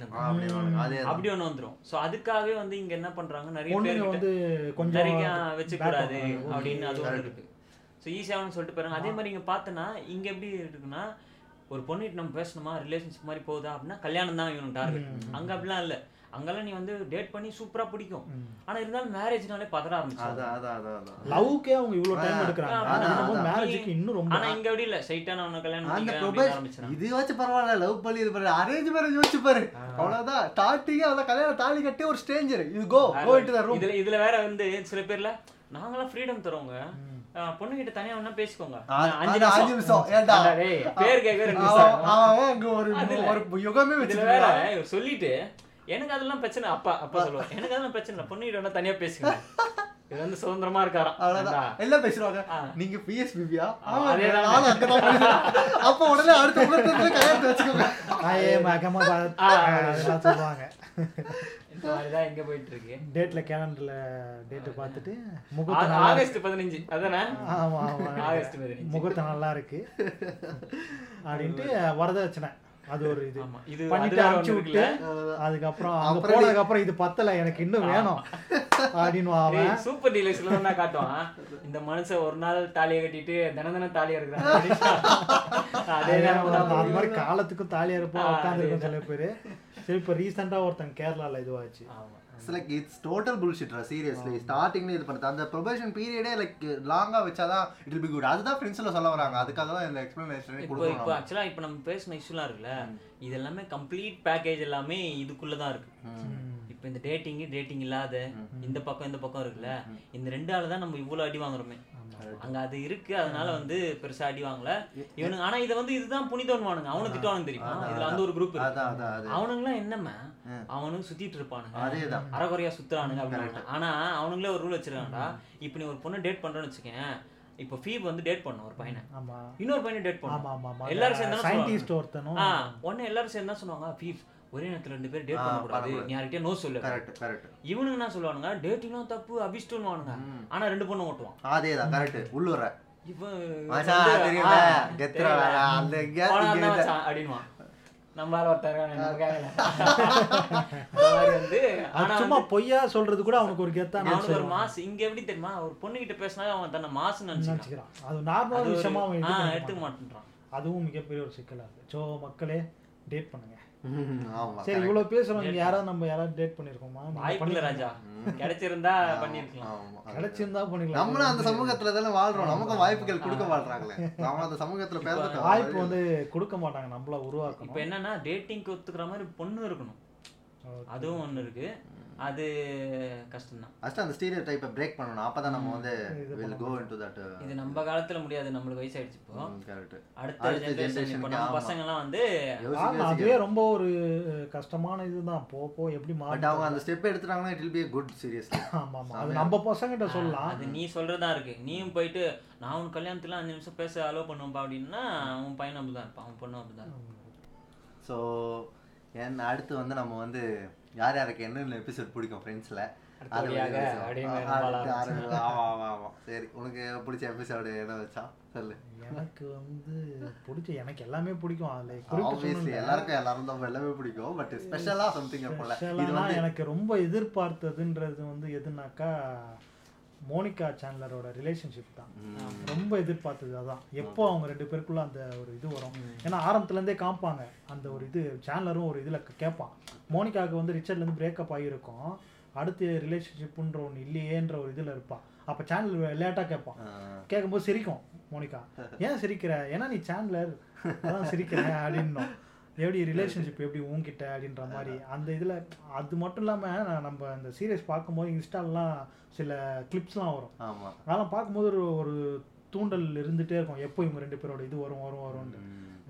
[SPEAKER 3] அப்படி
[SPEAKER 1] ஒண்ணு வந்துரும். சோ அதுக்காகவே வந்து இங்க என்ன பண்றாங்க? நிறைய பேர்
[SPEAKER 2] வந்து கொஞ்சம்
[SPEAKER 1] நிறைய வச்சு கூடாது. அப்படின்னு அது ஒன்று இருக்கு. ஸோ ஈஸியாகனு சொல்லிட்டு போறாங்க அதே மாதிரி இங்க பார்த்தனா இங்க எப்படி இருக்குன்னா ஒரு பொண்ணுகிட்ட நம்ம பேசணுமா? ரிலேஷன்ஷிப் மாதிரி போகுதா அப்படின்னா கல்யாணம் தான் இவனுக்கு டார்கெட் அங்க அப்படிலாம் இல்ல. அங்கெல்லாம் நீ வந்து டேட் பண்ணி சூப்பரா பிடிக்கும். ஆனா இருந்தாலும் மேரேஜ்னாலே பதற ஆரம்பிச்சு
[SPEAKER 2] லவ்க்கே அவங்க இவ்வளவு டைம் எடுக்கிறாங்க. மேரேஜுக்கு இன்னும் ரொம்ப
[SPEAKER 1] ஆனா இங்க அப்படி இல்ல. சைட்டான உன்னை கல்யாணம்
[SPEAKER 3] அந்த இது வச்சு பரவாயில்ல. லவ் பண்ணி இது பாரு அரேஞ்ச் மேரேஜ் வச்சு பாரு. அவ்வளவுதான். ஸ்டார்டிங்கே அவ்வளவு கல்யாணம் தாலி கட்டி ஒரு stranger you go go into the room
[SPEAKER 1] இதுல இதுல வேற வந்து சில பேர்ல நாங்களாம் ஃப்ரீடம் தரோங்க பொண்ணு கிட்ட தனியா வேணா பேசிக்கோங்க. அஞ்சு
[SPEAKER 3] நிமிஷம்,
[SPEAKER 1] டேய், பேர் கேட்க ரெண்டு
[SPEAKER 3] அவன்
[SPEAKER 1] நிமிஷம்.
[SPEAKER 3] அவன் அங்க ஒரு யுகமே
[SPEAKER 1] இவர் சொல்லிட்டு எனக்கு அதெல்லாம் பிரச்சனை அப்பா அப்பா சொல்லுவார். எனக்கு அதெல்லாம் பிரச்சனை பொண்ணு வேணா தனியா பேசுங்க. இது வந்து சுதந்திரமா இருக்காராம்
[SPEAKER 3] அவ்வளவுதான்? எல்லாம் பேசுறாங்க. நீங்க பிஎஸ் பிபியா
[SPEAKER 1] ஆமா.
[SPEAKER 3] நானும் அங்கதான். அப்ப உடனே அடுத்த முகூர்த்தத்துல கல்யாணத்தை வச்சுக்கோங்க.
[SPEAKER 2] ஆயே மகமா
[SPEAKER 1] ஆ.
[SPEAKER 2] அதெல்லாம் சொல்லுவாங்க.
[SPEAKER 1] இந்த மாதிரிதான் எங்க போயிட்டு இருக்கு
[SPEAKER 2] டேட்ல கேலண்டர்ல டேட் பார்த்துட்டு முகூர்த்தம்
[SPEAKER 1] ஆகஸ்ட் பதினஞ்சு. அதானே?
[SPEAKER 2] ஆமா ஆமா.
[SPEAKER 1] ஆகஸ்ட் பதினஞ்சு.
[SPEAKER 2] முகூர்த்தம் நல்லா இருக்கு. அப்படின்ட்டு வரதட்சணை. அது ஒரு இது.
[SPEAKER 1] இது
[SPEAKER 2] பண்ணிட்டு அனுப்பிச்சு விட்டு அதுக்கப்புறம் அங்க
[SPEAKER 3] அப்புறம்
[SPEAKER 2] போனதுக்கு அப்புறம் இது பத்தல எனக்கு இன்னும் வேணும் அப்படின்னு அவன்.
[SPEAKER 1] சூப்பர் டீலக்ஸ்ல என்ன காட்டுவான். இந்த மனுஷன் ஒரு நாள் தாலியை கட்டிட்டு தினம் தினம் தாலியா இருக்கிறான் அதே நேரம்
[SPEAKER 2] அது அது மாதிரி காலத்துக்கும் தாலியா இருப்போம் உட்காந்துருக்கும் சில பேரு சரி இப்ப ரீசெண்டா ஒருத்தன் கேரளால இதுவாச்சு.
[SPEAKER 1] ஆமா.
[SPEAKER 3] It's like it's total bullshit seriously ஸ்டார்டிங்ல இது பண்ணுறது அந்த ப்ரொபேஷன் பீரியடே லைக் லாங்கா வச்சாதான் இட் வில் பி குட் அதுதான் ஃப்ரெண்ட்ஸ்ல சொல்ல வராங்க. அதுக்காக தான் இந்த எக்ஸ்பிளனேஷன்
[SPEAKER 1] இப்போ இப்போ
[SPEAKER 3] கொடுக்கணும்
[SPEAKER 1] ஆக்சுவலா இப்போ நம்ம பேசின இஷ்யூலாம் இருக்குல்ல இது எல்லாமே கம்ப்ளீட் பேக்கேஜ் எல்லாமே இதுக்குள்ள தான் இருக்கு. இப்போ இந்த டேட்டிங் டேட்டிங் இல்லாத இந்த பக்கம் இந்த பக்கம் இருக்குல்ல இந்த ரெண்டு ஆளு தான் நம்ம இவ்வளவு அடி வாங்குறோமே. அங்க அது இருக்கு அதனால வந்து பெருசா அடி வாங்கல. இவனுங்க ஆனா இதை வந்து இதுதான் புனிதன்வானுங்க. அவனுக்கு திட்டுவானுங்க தெரியுமா? இதுல வந்து ஒரு குரூப் அவனுங்களாம் என்னம்மா? அவனுங்க சுத்திட்டு இருப்பானுங்க. அறகுறையா சுத்துறானுங்க அப்படின்னு ஆனா அவனுங்களே ஒரு ரூல் வச்சிருக்காங்கடா. இப்போ நீ ஒரு பொண்ணு டேட் பண்றேன்னு வச்சுக்கேன் இப்போ ஃபீப் வந்து டேட் பண்ணும் ஒரு பையனை. இன்னொரு பையனை டேட் பண்ணும் எல்லாரும் சேர்ந்து
[SPEAKER 2] சயின்டிஸ்ட் ஒருத்தனும்.
[SPEAKER 1] உடனே எல்லாரும் சேர்ந்து சொல்லுவாங்க ஃபீப் ஒரே நேரத்துல ரெண்டு பேர் டேட்
[SPEAKER 3] ஆ,
[SPEAKER 1] பண்ணக்கூடாது
[SPEAKER 3] பண்ணக்கூடாது.
[SPEAKER 1] நீ யார்கிட்டயும் நோ சொல்லு.
[SPEAKER 3] கரெக்ட் கரெக்ட்
[SPEAKER 1] இவனுங்க என்ன சொல்லுவானுங்க டேட்டிங்லாம் தப்பு அபிஷ்டுன்னு வானுங்க ஆனா ரெண்டு பொண்ணு ஓட்டுவான்.
[SPEAKER 3] அதேதான் கரெக்ட் உள்ளுற
[SPEAKER 1] இவன் தான்
[SPEAKER 2] அது சும்மா பொய்யா சொல்றது கூட அவனுக்கு ஒரு கெத்தா
[SPEAKER 1] அவனுக்கு ஒரு மாசு இங்க எப்படி தெரியுமா? ஒரு பொண்ணுகிட்ட பேசினா அவன் தன்னை மாசுன்னு நினைச்சுக்கிறான்.
[SPEAKER 2] அது
[SPEAKER 1] அது
[SPEAKER 2] விஷயமா
[SPEAKER 1] ஆ,
[SPEAKER 2] எடுத்துக்க
[SPEAKER 1] எடுத்துக்க
[SPEAKER 2] மாட்டான்.
[SPEAKER 1] மாட்டேன்றான்.
[SPEAKER 2] அதுவும் மிகப்பெரிய ஒரு சிக்கலா இருக்கு. ஸோ மக்களே டேட் பண்ணுங்க.
[SPEAKER 3] ம், ஆமா
[SPEAKER 2] சரி. இவ்வளவு பேசுறோம். இங்க யாராவது நம்ம யாராவது டேட் பண்ணிருக்கோமா?
[SPEAKER 1] வாய்ப்பு? ராஜா. கிடைச்சிருந்தா பண்ணிருக்கலாம்.
[SPEAKER 2] கிடைச்சிருந்தா பண்ணிக்கலாம்.
[SPEAKER 3] நம்மளும் அந்த சமூகத்துல தானே வாழ்றோம். நமக்கும் வாய்ப்புகள் கொடுக்க மாட்டாங்களே நாம அந்த சமூகத்துல பிறந்துட்டோம்.
[SPEAKER 2] வாய்ப்பு வந்து கொடுக்க மாட்டாங்க. நம்மள
[SPEAKER 1] இப்ப
[SPEAKER 2] உருவாக்கணும்
[SPEAKER 1] என்னன்னா டேட்டிங்க்கு ஒத்துக்கிற மாதிரி பொண்ணு இருக்கணும். அதுவும் ஒண்ணு இருக்கு. அது கஷ்டம்தான்.
[SPEAKER 3] ஃபர்ஸ்ட் அந்த ஸ்டீரியோ டைப்பை பிரேக் பண்ணணும். அப்பதான் நம்ம வந்து வில் கோ இன்டு தட்
[SPEAKER 1] இது நம்ம காலத்துல முடியாது. நம்மளுக்கு வயசாயிடுச்சு இப்போ.
[SPEAKER 3] கரெக்ட்
[SPEAKER 1] அடுத்த
[SPEAKER 3] அடுத்த
[SPEAKER 1] ஜெனரேஷன் இப்போ நம்ம
[SPEAKER 3] ஆமா.
[SPEAKER 1] பசங்க எல்லாம் வந்து
[SPEAKER 2] ஆமா அதுவே ரொம்ப ஒரு கஷ்டமான இதுதான். போ போ எப்படி
[SPEAKER 3] பட்
[SPEAKER 2] மாறும்
[SPEAKER 3] அவங்க அந்த step எடுத்துட்டாங்கன்னா it will be good seriously
[SPEAKER 2] ஆமா ஆமா. அது நம்ம பசங்கிட்ட சொல்லலாம்.
[SPEAKER 1] அது நீ சொல்றதா இருக்கு. நீயும் போயிட்டு நான் உன் கல்யாணத்துல அஞ்சு நிமிஷம் பேச அலோவ் பண்ணுவேன்ப்பா அப்படின்னா உன் பையன் அப்படிதான் இருப்பான். அவன் பொண்ணு அப்படிதான்.
[SPEAKER 3] ஸோ என் அடுத்து வந்து நம்ம வந்து யார் யாருக்கு என்னென்ன எபிசோட் பிடிக்கும் ஃப்ரெண்ட்ஸில் சரி உனக்கு பிடிச்ச எபிசோடு என்ன வச்சா? சொல்லு.
[SPEAKER 2] எனக்கு வந்து பிடிச்ச எனக்கு எல்லாமே பிடிக்கும்.
[SPEAKER 3] ஆப்வியஸ்லி. எல்லாருக்கும் எல்லாரும் தான் எல்லாமே பிடிக்கும். பட் ஸ்பெஷலா சம்திங் இருக்கும்ல இது வந்து
[SPEAKER 2] எனக்கு ரொம்ப எதிர்பார்த்ததுன்றது வந்து எதுனாக்கா மோனிகா சேனலரோட ரிலேஷன்ஷிப் தான். ரொம்ப எதிர்பார்த்தது அதான். எப்போ அவங்க ரெண்டு பேருக்குள்ள அந்த ஒரு இது வரும். ஏன்னா ஆரம்பத்துல இருந்தே காமிப்பாங்க அந்த ஒரு இது சேனலரும் ஒரு இதுல கேட்பான். மோனிகாவுக்கு வந்து ரிச்சர்ட்ல இருந்து பிரேக்கப் ஆகியிருக்கும் அடுத்து ரிலேஷன்ஷிப்ன்ற ஒன்று இல்லையேன்ற ஒரு இதுல இருப்பான் அப்ப சேனல் விளையாட்டா கேட்பான். கேட்கும்போது சிரிக்கும் மோனிகா. ஏன் சிரிக்கிற? ஏன்னா நீ சேனலர் அதான் சிரிக்கிறேன் அப்படின்னோம். எப்படி ரிலேஷன்ஷிப் எப்படி உன்கிட்ட அப்படின்ற மாதிரி அந்த இதில் அது மட்டும் இல்லாமல் நம்ம அந்த சீரியஸ் பார்க்கும்போது இன்ஸ்டாலலாம் சில கிளிப்ஸ்லாம் வரும் அதெல்லாம் பார்க்கும்போது ஒரு ஒரு தூண்டல் இருந்துகிட்டே இருக்கும் எப்போ இவங்க ரெண்டு பேரோட இது வரும் வரும் வரும்னு.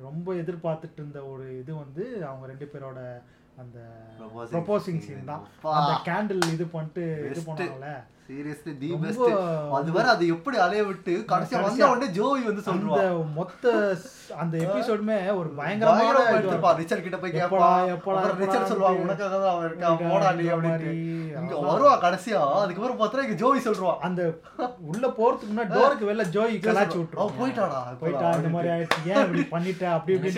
[SPEAKER 2] ரொம்ப எதிர்பார்த்துட்டு இருந்த ஒரு இது வந்து அவங்க ரெண்டு பேரோட அந்த ப்ரொபோசிங். சீன் தான். அந்த கேண்டில் இது பண்ணிட்டு இது. பண்ணாங்கல்ல
[SPEAKER 3] சீரியஸ்லி தி பெஸ்ட் அது வர அது எப்படி அலைய விட்டு கடைசியா வந்த உடனே ஜோய் வந்து
[SPEAKER 2] அந்த
[SPEAKER 3] சொல்லுவான்
[SPEAKER 2] மொத்த அந்த எபிசோடுமே ஒரு பயங்கரமான
[SPEAKER 3] எடுத்துப்பா. ரிச்சர் கிட்ட போய் கேட்பான்
[SPEAKER 2] எப்படா,
[SPEAKER 3] அப்புறம் ரிச்சர் சொல்லுவாங்க உனக்காக தான் அவன் இருக்கான்
[SPEAKER 2] இருக்கா,
[SPEAKER 3] போடா நீ
[SPEAKER 2] மாதிரி
[SPEAKER 3] இங்க வருவா கடைசியா. அதுக்கப்புறம் பார்த்தா இங்க ஜோய் சொல்றான்
[SPEAKER 2] அந்த உள்ள போறதுக்கு முன்னாடி டோருக்கு வெளில ஜோய் கலாச்சி
[SPEAKER 3] அவன்
[SPEAKER 2] விட்டுரும்
[SPEAKER 3] போயிட்டாடா
[SPEAKER 2] போயிட்டா இந்த மாதிரி ஆயிடுச்சு. ஏன் இப்படி பண்ணிட்ட? அப்படி இப்படி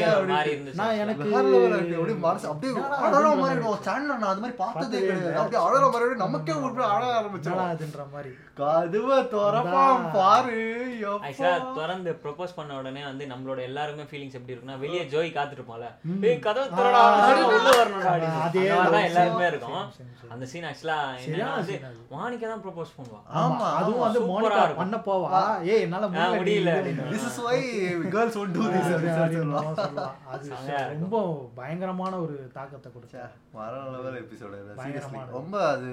[SPEAKER 2] நான் எனக்கு
[SPEAKER 3] வேற. அப்படியே மனசு அப்படியே அழற மாதிரி channel நான் அது மாதிரி பார்த்ததே கிடையாது.
[SPEAKER 2] இல்லை.
[SPEAKER 3] அப்படியே அழற மாதிரி நமக்கே ஒரு அழ
[SPEAKER 2] என்னடா அதுன்ற மாதிரி
[SPEAKER 3] கதுவை திறப்பான் பாரு
[SPEAKER 1] ஆக்சுவலா
[SPEAKER 3] எப்பா.
[SPEAKER 1] திறந்து ப்ரொபோஸ் பண்ண உடனே வந்து நம்மளோட எல்லாருமே ஃபீலிங்ஸ் எப்படி இருக்குன்னா வெளியே ஜோய் காத்துட்டு இருப்போம்ல ஏய் கதவு திறடா உள்ள அப்படின்னு.
[SPEAKER 2] அதே
[SPEAKER 1] தான் எல்லாருமே இருக்கும். அந்த சீன் ஆக்சுவலா என்னன்னா வந்து. வாணிக்கா தான் ப்ரொபோஸ் பண்ணுவா
[SPEAKER 2] ஆமா அதுவும் வந்து மோனிகா. பண்ண போவா ஏய் என்னால
[SPEAKER 1] முடியல
[SPEAKER 2] முடியல
[SPEAKER 1] அப்படின்னு.
[SPEAKER 3] This is why girls won't do this அப்படின்னு சொல்லி சொல்லுவான்.
[SPEAKER 2] அது. ரொம்ப பயங்கரமான ஒரு தாக்கத்தை கொடுத்தா
[SPEAKER 3] அது. Seriously.
[SPEAKER 2] பயங்கரமான.
[SPEAKER 3] ரொம்ப அது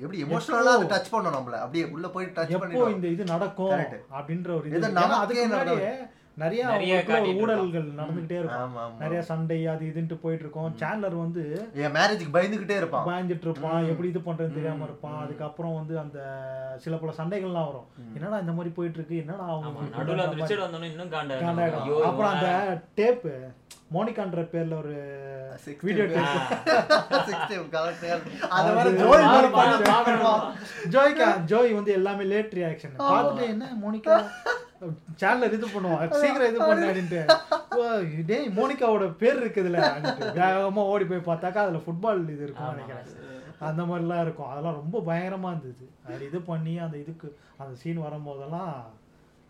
[SPEAKER 3] எப்படி எமோஷனலா அது டச் பண்ணும் நம்மள. அப்படியே உள்ள போய் டச் பண்ணிடும்
[SPEAKER 2] இந்த இது நடக்கும். அப்படின்ற ஒரு இது. அதுக்கு முன்னாடியே நிறைய ஊழல்கள் நடந்துகிட்டே இருக்கும். நிறைய சண்டை அது இதுன்ட்டு போயிட்டு இருக்கும். சேனலர் வந்து
[SPEAKER 3] என் மேரேஜுக்கு பயந்துகிட்டே இருப்பான்.
[SPEAKER 2] பயந்துட்டு இருப்பான். எப்படி இது பண்றதுன்னு தெரியாம இருப்பான். அதுக்கப்புறம் வந்து அந்த சில பல சண்டைகள்லாம் வரும். என்னடா இந்த மாதிரி போயிட்டு இருக்கு என்னடா அவங்க அப்புறம் அந்த டேப் மோனிகான்ற பேர்ல ஒரு வீடியோ? ஜோய்க்கா ஜோய் வந்து எல்லாமே லேட் ரியாக்ஷன் பார்த்துட்டு என்ன மோனிகா? சேனல் இது பண்ணுவான் சீக்கிரம் இது பண்ணு அப்படின்ட்டு. டேய் மோனிகாவோட பேர் இருக்குதுல அப்படின்ட்டு. வேகமா ஓடி போய் பார்த்தாக்கா அதுல ஃபுட்பால் இது இருக்கும் நினைக்கிறேன். அந்த மாதிரிலாம் இருக்கும். அதெல்லாம் ரொம்ப பயங்கரமா இருந்தது. அது இது பண்ணி அந்த இதுக்கு அந்த சீன் வரும்போதெல்லாம்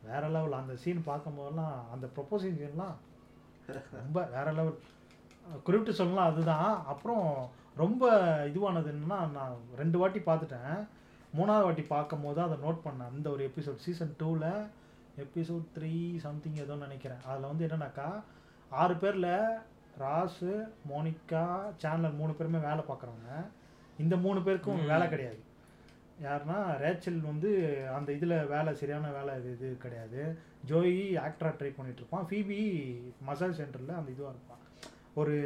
[SPEAKER 2] வேற லெவல் அந்த சீன் பார்க்கும்போதெல்லாம் அந்த ப்ரொப்போசிங் சீன்லாம் ரொம்ப வேற லெவல் குறிப்பிட்டு சொல்லலாம் அதுதான். அப்புறம் ரொம்ப இதுவானது என்னன்னா நான் ரெண்டு வாட்டி பார்த்துட்டேன். மூணாவது வாட்டி பார்க்கும் போது அதை நோட் பண்ணேன். அந்த ஒரு எபிசோட் சீசன் டூவில் எபிசோட் த்ரீ சம்திங் ஏதோ நினைக்கிறேன். அதில் வந்து என்னன்னாக்கா ஆறு பேரில் ராசு மோனிகா சேனலர் மூணு பேருமே வேலை பார்க்குறவங்க. இந்த மூணு பேருக்கும் வேலை கிடையாது. யாருன்னா ரேச்சல் வந்து அந்த இதில் வேலை சரியான வேலை இது இது கிடையாது. ஜோயி ஆக்டராக ட்ரை பண்ணிட்டு இருப்பான். ஃபீபி மசாஜ் சென்டரில் அந்த இதுவாக இருப்பான். ஒரு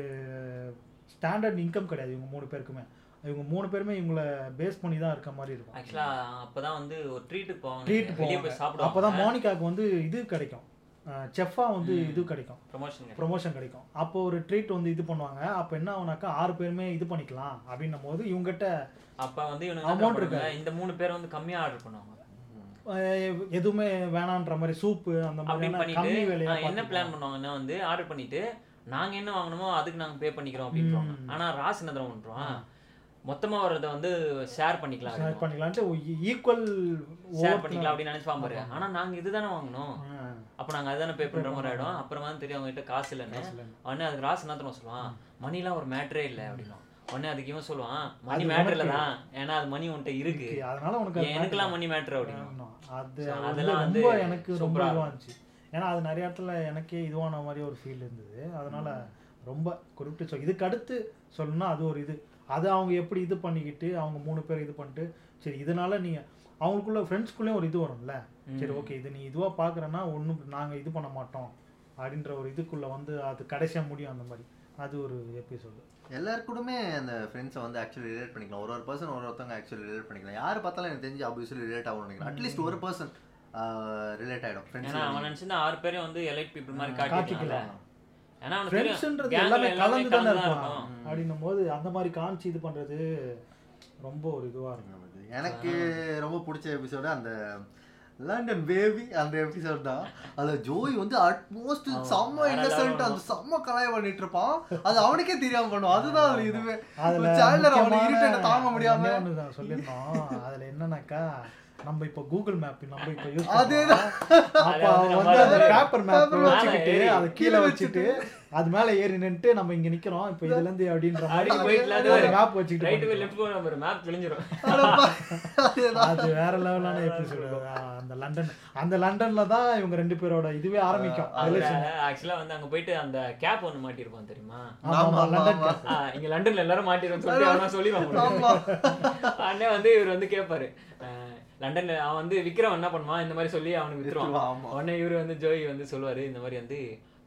[SPEAKER 2] ஸ்டாண்டர்ட் இன்கம் கிடையாது இவங்க மூணு பேருக்குமே. இவங்க மூணு பேருமே இவங்கள பேஸ் பண்ணி தான் இருக்க மாதிரி இருக்கும்.
[SPEAKER 1] ஆக்சுவலா அப்பதான் வந்து ஒரு ட்ரீட்டுக்கு போவாங்க.
[SPEAKER 2] ட்ரீட் போவாங்க.
[SPEAKER 1] சாப்பிடுவாங்க.
[SPEAKER 2] அப்பதான் மோனிகாக்கு வந்து இது கிடைக்கும். செஃப்பா வந்து இது கிடைக்கும்.
[SPEAKER 1] ப்ரொமோஷன்
[SPEAKER 2] ப்ரொமோஷன் கிடைக்கும். அப்போ ஒரு ட்ரீட் வந்து இது பண்ணுவாங்க. அப்போ என்ன ஆகுனாக்கா ஆறு பேருமே இது பண்ணிக்கலாம் அப்படின்னும் போது இவங்ககிட்ட
[SPEAKER 1] அப்ப வந்து என்ன
[SPEAKER 2] இருக்கு.
[SPEAKER 1] இந்த மூணு பேர் வந்து கம்மியா ஆர்டர் பண்ணுவாங்க.
[SPEAKER 2] எதுவுமே வேணான்ற மாதிரி சூப்பு அந்த மாதிரி கம்மி விலையா
[SPEAKER 1] என்ன. பிளான் பண்ணுவாங்கன்னா வந்து ஆர்டர் பண்ணிட்டு நாங்க என்ன வாங்கணுமோ அதுக்கு நாங்க பே பண்ணிக்கிறோம் அப்படின்றாங்க
[SPEAKER 2] ம்.
[SPEAKER 1] ஆனா ராஸ் என்ன தரம் பண்றோம் மொத்தமா வர்றத வந்து ஷேர் பண்ணிக்கலாம்
[SPEAKER 2] ஷேர் பண்ணிக்கலான்ட்டு ஈக்குவல்
[SPEAKER 1] ஷேர் பண்ணிக்கலாம் அப்படின்னு நினைச்சு பாரு ஆனா நாங்க இதுதானே வாங்கணும். அப்ப நாங்க அதுதானே பே பண்ற மாதிரி ஆயிடும். அப்புறமா தான் தெரியும் அவங்க கிட்ட காசு இல்லைன்னு. உடனே அதுக்கு ராஸ் என்ன தெரியுமா சொல்லுவான்? மணிலாம் ஒரு மேட்டரே இல்லை அப்படின்னா உடனே அதுக்கு இவன் சொல்லுவான் மணி
[SPEAKER 2] அது
[SPEAKER 1] மேட்டர்
[SPEAKER 2] உனக்கு-
[SPEAKER 1] தான் ஏன்னா அது மணி உன்கிட்ட இருக்கு.
[SPEAKER 2] அதனால உனக்கு
[SPEAKER 1] எனக்குலாம் மணி மேட்டர் அப்படின்னு.
[SPEAKER 2] அது
[SPEAKER 1] அதெல்லாம்
[SPEAKER 2] வந்து எனக்கு ரொம்ப இருந்துச்சு. ஏன்னா அது நிறைய இடத்துல எனக்கே இதுவான மாதிரி ஒரு ஃபீல் இருந்தது. அதனால ரொம்ப குறிப்பிட்டு சொல் இதுக்கு அடுத்து சொல்லணும்னா அது ஒரு இது. அது அவங்க எப்படி இது பண்ணிக்கிட்டு அவங்க மூணு பேர் இது பண்ணிட்டு சரி இதனால நீங்க அவங்களுக்குள்ள ஃப்ரெண்ட்ஸ்குள்ளேயும் ஒரு இது வரும்ல. சரி ஓகே இது நீ இதுவா பார்க்குறேன்னா ஒன்றும் நாங்க இது பண்ண மாட்டோம் அப்படின்ற ஒரு இதுக்குள்ள வந்து அது கடைசியா முடியும் அந்த மாதிரி. அது ஒரு எபிசோடு
[SPEAKER 3] எல்லாருக்கூடமே அந்த ஃப்ரெண்ட்ஸை வந்து ஆக்சுவலி ரிலேட் பண்ணிக்கலாம். ஒரு ஒரு பர்சன் ஒரு ஒருத்தவங்க ஆக்சுவலி ரிலேட் பண்ணிக்கலாம். யார் பார்த்தாலும் எனக்கு தெரிஞ்சு ஆப்வியஸ்லி ரிலேட் ஆகணும்னு நினைக்கிறேன். அட்லீஸ்ட் ஒரு பர்சன் ரிலேட் ஆகிடும் ஃப்ரெண்ட்ஸ்
[SPEAKER 1] அவன் நினைச்சிருந்தா ஆறு பேரும் வந்து எலைட் பீப்புள் மாதிரி
[SPEAKER 2] காட்டிக்கல.
[SPEAKER 1] காட்டிக்கலாம். ஏன்னா அவனுக்கு தெரியும்
[SPEAKER 2] ஃப்ரெண்ட்ஸ்ன்றது
[SPEAKER 1] gang ல
[SPEAKER 2] எல்லாமே கலந்து தானே
[SPEAKER 1] கலந்து தான்
[SPEAKER 2] இருப்பான்
[SPEAKER 1] இருக்கும்
[SPEAKER 2] அப்படின்னும் போது அந்த மாதிரி காமிச்சு இது பண்றது ரொம்ப ஒரு இதுவா இருக்கும்.
[SPEAKER 3] எனக்கு ரொம்ப பிடிச்ச எபிசோடு அந்த லண்டன் பேபி அந்த எபிசோட் தான். அதுல ஜோய் வந்து அட்மோஸ்ட் செம்ம இன்னசென்ட் அந்த செம்ம கலாய பண்ணிட்டு இருப்பான். அது அவனுக்கே தெரியாம பண்ணுவான். அதுதான் அதுல இதுவே.
[SPEAKER 2] அதுல
[SPEAKER 3] சேனலர் அவனுக்கு இருட்டை தாங்க முடியாம.
[SPEAKER 2] ஒண்ணே ஒண்ணு தான் சொல்லிருந்தோம் அதுல என்னன்னாக்கா நம்ம இப்ப கூகுள் மேப் நம்ம இப்ப யூஸ்
[SPEAKER 3] அதேதான்.
[SPEAKER 2] அப்ப வந்து அந்த பேப்பர் மேப் வச்சுக்கிட்டு அதை கீழே வச்சுட்டு அது மேல ஏறி நின்னுட்டு நம்ம இங்க நிக்கிறோம் இப்ப இதுல இருந்து அப்படின்ற
[SPEAKER 1] அப்படி
[SPEAKER 2] மாதிரி மேப் வச்சுக்கிட்டு
[SPEAKER 1] ரைட். லெஃப்ட் நம்ம மேப்.
[SPEAKER 3] அதேதான்.
[SPEAKER 2] அது வேற லெவலான எபிசோடு அந்த லண்டன் அந்த லண்டன்ல தான் இவங்க ரெண்டு பேரோட இதுவே ஆரம்பிக்கும்.
[SPEAKER 1] ஆக்சுவலா வந்து அங்க போயிட்டு அந்த கேப் ஒண்ணு மாட்டிருப்பான் தெரியுமா
[SPEAKER 2] ஆமா, லண்டன்
[SPEAKER 1] இங்க லண்டன்ல எல்லாரும் மாட்டிருன்னு சொல்லி அவனா சொல்லிடுவான்
[SPEAKER 3] ஆமா.
[SPEAKER 1] அண்ணே வந்து இவர் வந்து கேட்பாரு லண்டன்ல அவன் வந்து விக்ரம் என்ன பண்ணுவான்? இந்த மாதிரி சொல்லி அவனுக்கு
[SPEAKER 3] வித்துருவான்.
[SPEAKER 1] உடனே இவரு வந்து ஜோய் வந்து சொல்லுவாரு இந்த மாதிரி வந்து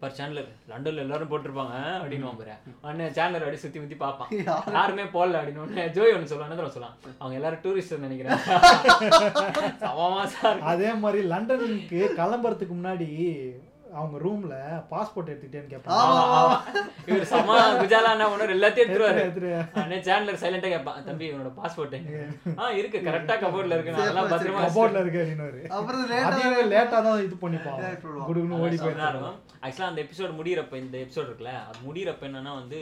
[SPEAKER 1] பர் சேனலர் லண்டன்ல எல்லாரும் போட்டிருப்பாங்க அப்படின்னு பாரு. உடனே சேனலர் அப்படியே சுத்தி முத்தி பார்ப்பான். யாருமே போடல அப்படின்னு உடனே ஜோய் ஒன்று என்ன தெரியுமா சொல்லலாம் அவங்க எல்லாரும் டூரிஸ்ட் சார்.
[SPEAKER 2] அதே மாதிரி லண்டனுக்கு கிளம்புறதுக்கு முன்னாடி அவங்க ரூம்ல பாஸ்போர்ட் எடுத்துக்கிட்டேன்னு கேட்பாங்க
[SPEAKER 1] இவர் சமா குஜாலா என்ன பண்ணுவார் எல்லாத்தையும் எடுத்துருவாரு.
[SPEAKER 2] எடுத்துரு.
[SPEAKER 1] உடனே சேனலர் சைலண்டா கேட்பான் தம்பி இவனோட பாஸ்போர்ட் ஆ இருக்கு. கரெக்டா கபோர்ட்ல இருக்கு. நான் அதெல்லாம் பத்திரமா
[SPEAKER 2] கபோர்ட்ல இருக்கு
[SPEAKER 3] அப்புறம்
[SPEAKER 2] லேட்டா தான் இது பண்ணிப்பான்.
[SPEAKER 3] Late பண்ணுவான்.
[SPEAKER 2] குடுகுன்னு ஓடி போயிட்டாரு
[SPEAKER 1] ஆக்சுவலா அந்த எபிசோட் முடியிறப்ப இந்த எபிசோட் இருக்குல்ல அது முடியிறப்ப என்னன்னா வந்து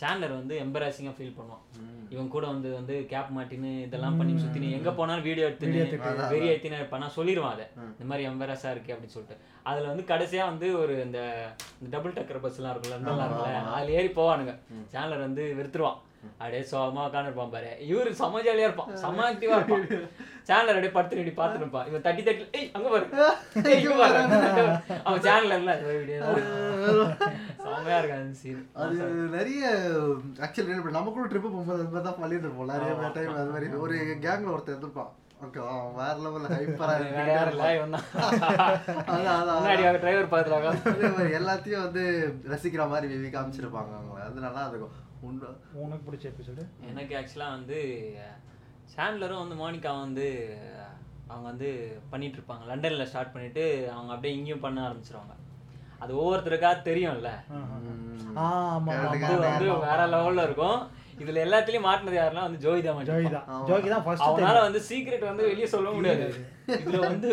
[SPEAKER 1] சேனலர் வந்து எம்பராசிங்கா ஃபீல் பண்ணுவான். இவன் கூட வந்து வந்து கேப் மாட்டின்னு இதெல்லாம் பண்ணி சுத்தினு எங்க போனாலும் வீடியோ
[SPEAKER 2] Video
[SPEAKER 1] எடுத்து. வெறி ஏத்தினு இருப்பான். நான் சொல்லிடுவான் அதை. இந்த மாதிரி எம்பராசா இருக்கு அப்படின்னு சொல்லிட்டு. அதுல வந்து கடைசியா வந்து ஒரு இந்த டபுள் டக்கர் பஸ் எல்லாம் இருக்குல்ல இதெல்லாம் இருக்குல்ல அதுல ஏறி போவானுங்க. சேனலர் வந்து வெறுத்துருவான். அப்படியே சோகமா உட்காந்துருப்பான் பாரு. இவரு செம ஜாலியா இருப்பான். செம ஆக்டிவா இருப்பான். சேனலர் அப்படியே படுத்து நிடி பாத்துட்டு இருப்பான். இவன் தட்டி தட்டி ஏய் அங்க பாரு. அவன் சேனல்ல இல்ல. செமையா இருக்கு அந்த சீன்
[SPEAKER 3] அது நிறைய ஆக்சுவலி நம்ம கூட ட்ரிப்பு போகும்போது அது மாதிரி தான் பண்ணிட்டு இருப்போம் நிறைய டைம் அது மாதிரி. ஒரு கேங்ல ஒருத்தர் இருந்திருப்பான். ஓகே வேற லெவல்ல ஹைப்பரா எல்லாத்தையும் வந்து ரசிக்கிற மாதிரி விவி காமிச்சிருப்பாங்க அவங்க அது நல்லா இருக்கும்.
[SPEAKER 2] உனக்கு பிடிச்ச எபிசோடு
[SPEAKER 1] எனக்கு ஆக்சுவலாக வந்து சேனலரும் வந்து மோனிகா வந்து அவங்க வந்து பண்ணிட்டு இருப்பாங்க லண்டனில் ஸ்டார்ட் பண்ணிட்டு அவங்க அப்படியே இங்கேயும் பண்ண ஆரம்பிச்சிருவாங்க. அது ஒவ்வொருத்தருக்கா தெரியும்ல. அது வந்து வேற லெவல்ல இருக்கும். இதுல எல்லாத்துலயும் மாட்டினது யாருன்னா வந்து தான்.
[SPEAKER 2] ஜோய்க்கு தான் ஃபர்ஸ்ட்
[SPEAKER 1] அவனால வந்து சீக்ரெட் வந்து வெளிய சொல்ல முடியாது. இதுல வந்து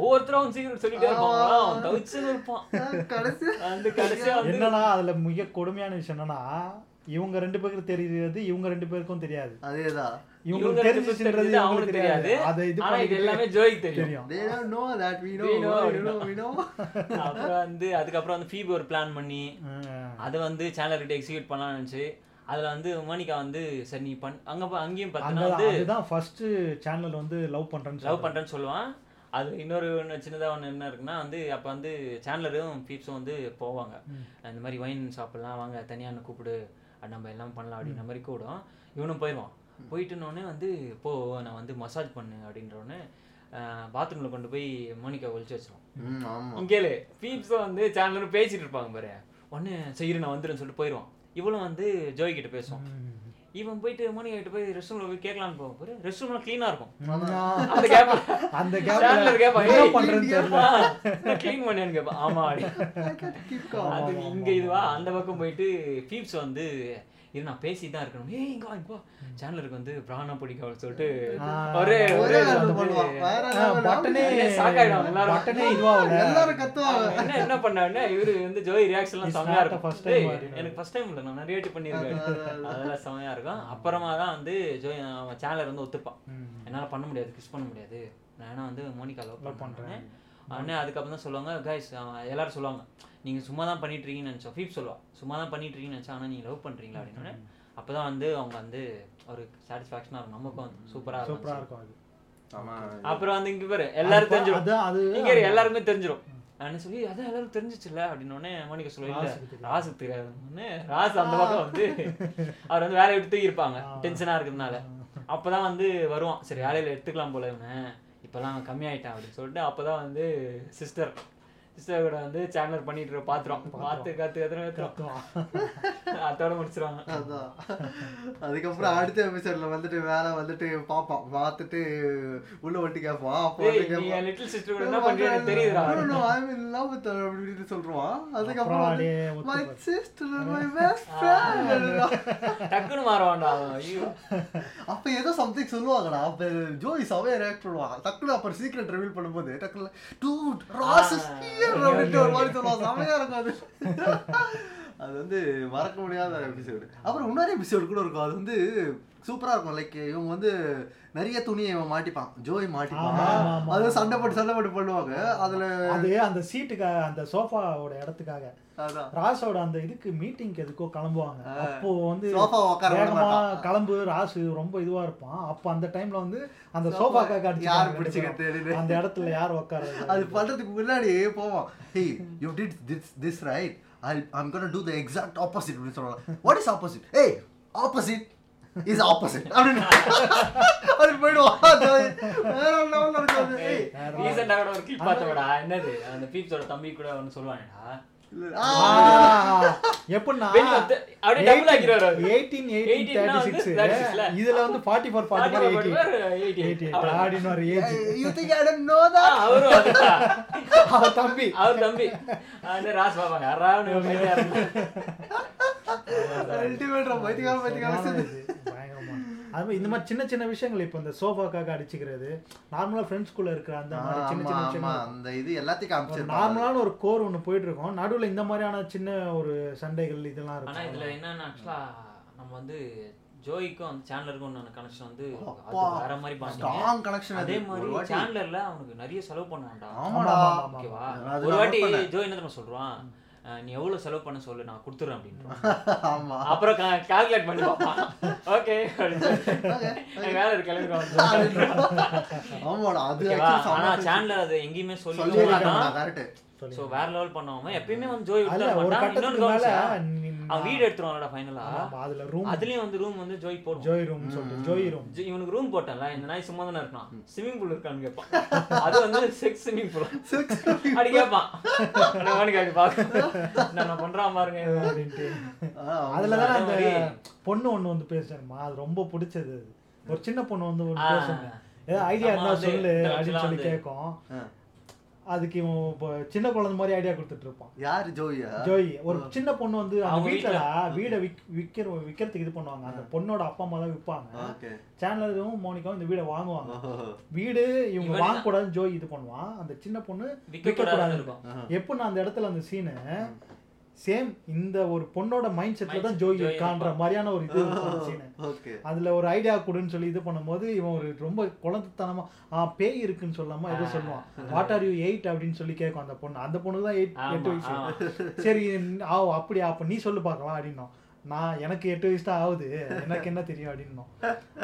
[SPEAKER 1] ஒவ்வொருத்தரும் அவன் சீக்ரெட் சொல்லிட்டே இருப்பாங்க அவன் தவிச்சு இருப்பான்
[SPEAKER 3] கடைசி.
[SPEAKER 1] அந்த கடைசியா
[SPEAKER 2] என்னன்னா அதுல மிக கொடுமையான விஷயம் என்னன்னா இவங்க ரெண்டு பேருக்கு தெரியுது இவங்க ரெண்டு பேருக்கும் தெரியாது.
[SPEAKER 3] அதேதான்.
[SPEAKER 1] இவங்க
[SPEAKER 2] தெரிஞ்சுச்சுன்றது
[SPEAKER 1] தெரியுது,
[SPEAKER 2] அவங்களுக்கு
[SPEAKER 1] அவனுக்கு
[SPEAKER 2] தெரியாது.
[SPEAKER 1] தெரியாது.
[SPEAKER 2] அதை இது
[SPEAKER 1] ஆனா இது
[SPEAKER 2] பண்ணிக்கிட்டு
[SPEAKER 1] எல்லாமே ஜோய்க்கு தெரியும்.
[SPEAKER 3] they don't know that we know
[SPEAKER 1] We know,
[SPEAKER 3] we know we know.
[SPEAKER 1] அப்புறம் வந்து அதுக்கப்புறம் வந்து ஃபீபி ஒரு பிளான் பண்ணி. அதை வந்து சேனல் கிட்ட எக்ஸிக்யூட் பண்ணலாம்னு நினைச்சு அதுல வந்து மோனிகா வந்து சரி நீ பண் அங்க அங்கேயும்
[SPEAKER 2] அங்க
[SPEAKER 1] பார்த்தீங்கன்னா வந்து
[SPEAKER 2] அதுதான் ஃபர்ஸ்ட் சேனல் வந்து லவ் பண்றேன்னு
[SPEAKER 1] லவ் பண்றேன்னு சொல்லுவான். அது இன்னொரு ஒன்று சின்னதா ஒன்று என்ன இருக்குன்னா வந்து அப்ப வந்து சேனலரும் ஃபீப்ஸும் வந்து போவாங்க. இந்த மாதிரி ஒயின் சாப்பிடலாம் வாங்க தனியா என்ன கூப்பிடு நம்ம எல்லாம் பண்ணலாம் அப்படின்ற மாதிரி கூடும். இவனும் போயிடுவான் போயிட்டுனோடனே வந்து போ நான் வந்து மசாஜ் பண்ணு அப்படின்றோடனே பாத்ரூம்ல கொண்டு போய் மோனிகா ஒழிச்சு வச்சிருவோம்
[SPEAKER 3] ம், ஆமா.
[SPEAKER 1] இங்க கேளு பீப்ஸும் வந்து சேனலரும் பேசிட்டு இருப்பாங்க பாரு. உடனே சரி நான் வந்துடுன்னு சொல்லிட்டு போயிடுவான் இவளும் வந்து ஜோய் கிட்ட பேசுவான். இவன் போயிட்டு மோனிகா கிட்ட போய் ரெஸ்ட் ரூம்ல போய் கேட்கலான்னு போக பாரு. ரெஸ்ட் ரூம்ல க்ளீனா இருக்கும். அந்த கேப்
[SPEAKER 2] அந்த கேப்ல
[SPEAKER 1] கேப்பா
[SPEAKER 2] என்ன பண்றேன்னு தெரியல.
[SPEAKER 1] க்ளீன் பண்ணேன்னு கேப்பா. ஆமா. அது இங்க இதுவா அந்த பக்கம் போயிட்டு பீப்ஸ் வந்து இரு நான் பேசி தான் இருக்கணும். ஏய் இங்க வா இங்க வா. சேனலுக்கு வந்து பிராணம் பிடிக்கும் அப்படின்னு சொல்லிட்டு ஒரே
[SPEAKER 3] ஒரே.
[SPEAKER 2] பட்டனே
[SPEAKER 1] ஆயிடுவாங்க எல்லாரும்.
[SPEAKER 2] பட்டனே இதுவாகல
[SPEAKER 3] எல்லாரும் கத்துவாங்க
[SPEAKER 1] என்ன என்ன பண்ணாருன்னா இவரு வந்து ஜோய் ரியாக்ஷன்லாம் செமையா இருக்கும். டேய்,
[SPEAKER 2] அப்படின்னு.
[SPEAKER 1] எனக்கு ஃபர்ஸ்ட் டைம் இல்ல நான் நிறைய வாட்டி பண்ணியிருக்கேன். அதெல்லாம் செமையா இருக்கும். அப்புறமா தான் வந்து ஜோய் அவன் சேனலர் வந்து ஒத்துப்பான். என்னால பண்ண முடியாது கிஸ் பண்ண முடியாது. நான் ஏன்னா வந்து மோனிகா லவ்
[SPEAKER 2] Love
[SPEAKER 1] உடனே அதுக்கப்புறம் தான் சொல்லுவாங்க கைஸ் எல்லாரும் சொல்லுவாங்க நீங்க சும்மா தான் பண்ணிட்டு இருக்கீங்கன்னு நினைச்சோம். ஃபீப் சொல்லுவா சும்மா தான் பண்ணிட்டு இருக்கீங்கன்னு நினைச்சா ஆனா நீங்க லவ் பண்றீங்களா? அப்படின்னு அப்பதான் வந்து அவங்க வந்து ஒரு சாட்டிஸ்ஃபேக்ஷனா இருக்கும் நமக்கும் வந்து சூப்பரா
[SPEAKER 2] சூப்பரா
[SPEAKER 1] இருக்கும்
[SPEAKER 2] அது.
[SPEAKER 3] ஆமா.
[SPEAKER 1] அப்புறம் வந்து இங்க பாரு எல்லாரும் தெரிஞ்சிடும் இங்க இரு, எல்லாருக்குமே தெரிஞ்சிடும் நான் சொல்லி அதான் எல்லாரும் தெரிஞ்சிச்சுல? அப்படின்னு உடனே மோனிகா சொல்ல இல்ல
[SPEAKER 2] ராசுக்கு தெரியாது.
[SPEAKER 1] ராசுக்கு தெரியாதுன்னு ராசு அந்த பக்கம் வந்து அவர் வந்து வேலையை விட்டு தூக்கி இருப்பாங்க
[SPEAKER 2] ஆ.
[SPEAKER 1] டென்ஷனா இருக்கிறதுனால. அப்பதான் வந்து வருவான் சரி வேலையில எடுத்துக்கலாம் போல இவனை. இப்போலாம் கம்மியாயிட்டேன் அப்படின்னு சொல்லிட்டு அப்பதான் வந்து சிஸ்டர் சிஸ்டர் கூட வந்து சேனல் பண்ணிட்டு இருக்க பாத்துறோம் பார்த்து கத்து கத்துறோம். அதோட முடிச்சிருவாங்க.
[SPEAKER 3] அதான். அதுக்கப்புறம் அடுத்த எபிசோட்ல வந்துட்டு வேலை வந்துட்டு பாப்பான் பார்த்துட்டு உள்ள வந்துட்டு கேட்பான் அப்போ
[SPEAKER 1] லிட்டில் சிஸ்டர் கூட என்ன பண்றீங்க
[SPEAKER 3] love with her அப்படின்னு சொல்றான்
[SPEAKER 2] அப்புறம்
[SPEAKER 3] அதுக்கப்புறம் sister and my best friend.
[SPEAKER 1] டக்குன்னு மாறுவான்டா.
[SPEAKER 3] அப்ப ஏதோ சம்திங் சொல்லுவாங்கடா. அப்ப ஜோய் சவையா ரியாக்ட் பண்ணுவாங்க டக்குனு அப்புறம் சீக்ரெட் ரிவீல் பண்ணும்போது டக்குனு டூட் ராஸ் ஹியர் அப்படின்ட்டு ஒரு மாதிரி சொல்லுவாங்க. செமையா இருக்கும் அது அது வந்து மறக்க முடியாத எபிசோடு அப்புறம் இன்னொரு எபிசோடு கூட இருக்கும். அது வந்து சூப்பரா இருக்கும். லைக் இவங்க வந்து நிறைய துணியை இவன் மாட்டிப்பான். ஜோய் மாட்டிப்பான். அது சண்டை போட்டு சண்டை போட்டு பண்ணுவாங்க அதுல
[SPEAKER 2] அது அந்த சீட்டுக்காக அந்த சோஃபாவோட இடத்துக்காக. ராசோட அந்த இதுக்கு மீட்டிங்க்கு எதுக்கோ கிளம்புவாங்க. அப்போ வந்து
[SPEAKER 3] சோஃபா உட்கார
[SPEAKER 2] வேகமா. கிளம்பு ராசு ரொம்ப இதுவா இருப்பான். அப்ப அந்த டைம்ல வந்து அந்த சோஃபாக்காக
[SPEAKER 3] யார்
[SPEAKER 2] அடிச்சு
[SPEAKER 3] பிடிச்சுக்கிறது
[SPEAKER 2] அந்த இடத்துல யார் உட்கார்றது
[SPEAKER 3] அது பண்றதுக்கு முன்னாடி போவோம் hey you did this this right I I'm gonna to the exact opposite அப்படின்னு சொல்றாங்க வாட் இஸ் ஆப்போசிட் ஏய் ஆப்போசிட் இஸ் ஆப்போசிட் அப்படின்னு அது போயிடுவோம் அது வேற லெவல்ல ஏய்,
[SPEAKER 1] ரீசெண்டா கூட ஒரு கிளிப் பார்த்தவடா என்னது அந்த பீப்ஸோட தம்பி கூட ஒன்னு சொல்லுவானடா
[SPEAKER 3] ஆ,
[SPEAKER 2] எப்படின்னா
[SPEAKER 1] வெளிய வந்து அப்படியே double ஆக்கிடுவாரு அவரு.
[SPEAKER 2] 18, 18,
[SPEAKER 1] 18 னா வந்து
[SPEAKER 2] 36.
[SPEAKER 1] 36 ல.
[SPEAKER 2] இதுல வந்து 44, 44, 18.
[SPEAKER 1] 88.
[SPEAKER 2] 88.
[SPEAKER 1] அவ்வளவுதான்.
[SPEAKER 2] அப்படின்னு ஒரு age
[SPEAKER 3] you think I don't know
[SPEAKER 1] ah,
[SPEAKER 3] that?
[SPEAKER 1] அவரும் அதுதான்.
[SPEAKER 2] அவன் தம்பி
[SPEAKER 1] அவர் தம்பி ராஸ் பாப்பாங்க
[SPEAKER 2] அது மாதிரி இந்த மாதிரி சின்ன சின்ன விஷயங்கள் இப்போ இந்த சோஃபாக்காக அடிச்சுக்கிறது நார்மலா ஃப்ரெண்ட்ஸ்குள்ள இருக்கிற அந்த மாதிரி சின்ன சின்ன
[SPEAKER 3] ஆமா,
[SPEAKER 2] விஷயங்கள்.
[SPEAKER 3] அந்த இது எல்லாத்தையும் காமிச்சிருப்பாங்க.
[SPEAKER 2] நார்மலான ஒரு கோர் ஒன்று போயிட்டு இருக்கோம் நடுவுல இந்த மாதிரியான சின்ன ஒரு சண்டைகள் இதெல்லாம்
[SPEAKER 1] ஆனா
[SPEAKER 2] இருக்கும்.
[SPEAKER 1] இதுல என்னன்னா ஆக்சுவலா நம்ம வந்து ஜோய்க்கும் அந்த சேனலருக்கும் உண்டான கனெக்ஷன் வந்து வேற மாதிரி
[SPEAKER 3] strong connection
[SPEAKER 1] அதே. மாதிரி சேனலர்ல அவனுக்கு நிறைய செலவு
[SPEAKER 2] ஆமா, ஆமா,
[SPEAKER 1] ஓகேவா? ஒரு வாட்டி. ஜோய் என்ன தெரியுமா சொல்றான்? நீ எவ்வளவு செலவு பண்ண சொல்லு நான் கொடுத்துறேன் அப்படின்றான்
[SPEAKER 3] ஆமா.
[SPEAKER 1] அப்புறம் கால்குலேட் பண்ணி பார்ப்பான். ஓகே வேலை இருக்கு கிளம்பிடுவான் ஆனா சேனல்ல அது எங்கேயுமே சொல்லி சோ வேற லெவல் பண்ணுவாங்க எப்பயுமே வந்து ஜோய் விட்டு அவன் வீடு எடுத்துருவான்டா ஃபைனலா
[SPEAKER 2] அதுல ரூம்
[SPEAKER 1] அதுலயும் வந்து ரூம் வந்து ஜோய் போடும்
[SPEAKER 2] ஜோய் ரூம் சொல்லிட்டு ஜோய் ரூம்
[SPEAKER 1] ஜி- இவனுக்கு ரூம் போட்டல இந்த நாய் சும்மா தானே இருக்கான். ஸ்விமிங் பூல் இருக்கான்னு கேட்பான் அது வந்து செக்ஸ் ஸ்விமிங் பூல் அப்படி கேட்பான் அவனுக்கு அப்படி பார்க்க நான் பண்றான் பாருங்க.
[SPEAKER 2] அப்படின்ட்டு. அதுல
[SPEAKER 1] அதே
[SPEAKER 2] தானே அந்த பொண்ணு ஒண்ணு வந்து பேசுறமா அது ரொம்ப பிடிச்சது அது. ஒரு சின்ன பொண்ணு வந்து. பேசுங்க ஏதாவது ஐடியா இருந்தா சொல்லு அப்படின்னு சொல்லி கேட்கும். அதுக்கு இவன் இப்போ சின்ன குழந்தை மாதிரி ஐடியா கொடுத்துட்டு இருப்பான்.
[SPEAKER 3] யாரு ஜோயா
[SPEAKER 2] ஜோய். ஒரு சின்ன பொண்ணு வந்து அந்த
[SPEAKER 1] அவங்க
[SPEAKER 2] வீட்டுல. வீடை விக் விக்கிற விக்கிறதுக்கு இது பண்ணுவாங்க. அந்த பொண்ணோட அப்பா அம்மா தான் விற்பாங்க. சேனலரும் மோனிகாவும் இந்த வீடை வாங்குவாங்க. வீடு இவங்க
[SPEAKER 1] இவன்
[SPEAKER 2] வாங்க கூடாதுன்னு ஜோய் இது பண்ணுவான். அந்த சின்ன பொண்ணு
[SPEAKER 1] விற்க
[SPEAKER 2] விற்க
[SPEAKER 1] கூடாதுன்னு
[SPEAKER 2] கூடாது
[SPEAKER 1] இருக்கும்.
[SPEAKER 2] எப்போ நான் அந்த இடத்துல அந்த சீனு சேம் இந்த ஒரு பொண்ணோட மைண்ட் செட்ல தான் ஜோய் இருக்கான்ற. மாதிரியான ஒரு இது அதுல ஒரு ஐடியா கொடுன்னு சொல்லி இது பண்ணும்போது இவன் ஒரு ரொம்ப குழந்தைத்தனமா ஆ பேய் இருக்குன்னு சொல்லாம ஏதோ சொல்லுவான்? வாட் ஆர் யூ எயிட் அப்படின்னு சொல்லி கேட்கும் அந்த பொண்ணு. அந்த பொண்ணு தான் எயிட் எட்டு வயசு. சரி ஆ அப்படியா அப்ப நீ சொல்லு பார்க்கலாம் அப்படின்னோம். நான் எனக்கு எட்டு வயசு தான் ஆகுது. எனக்கு என்ன தெரியும் அப்படின்னோம்.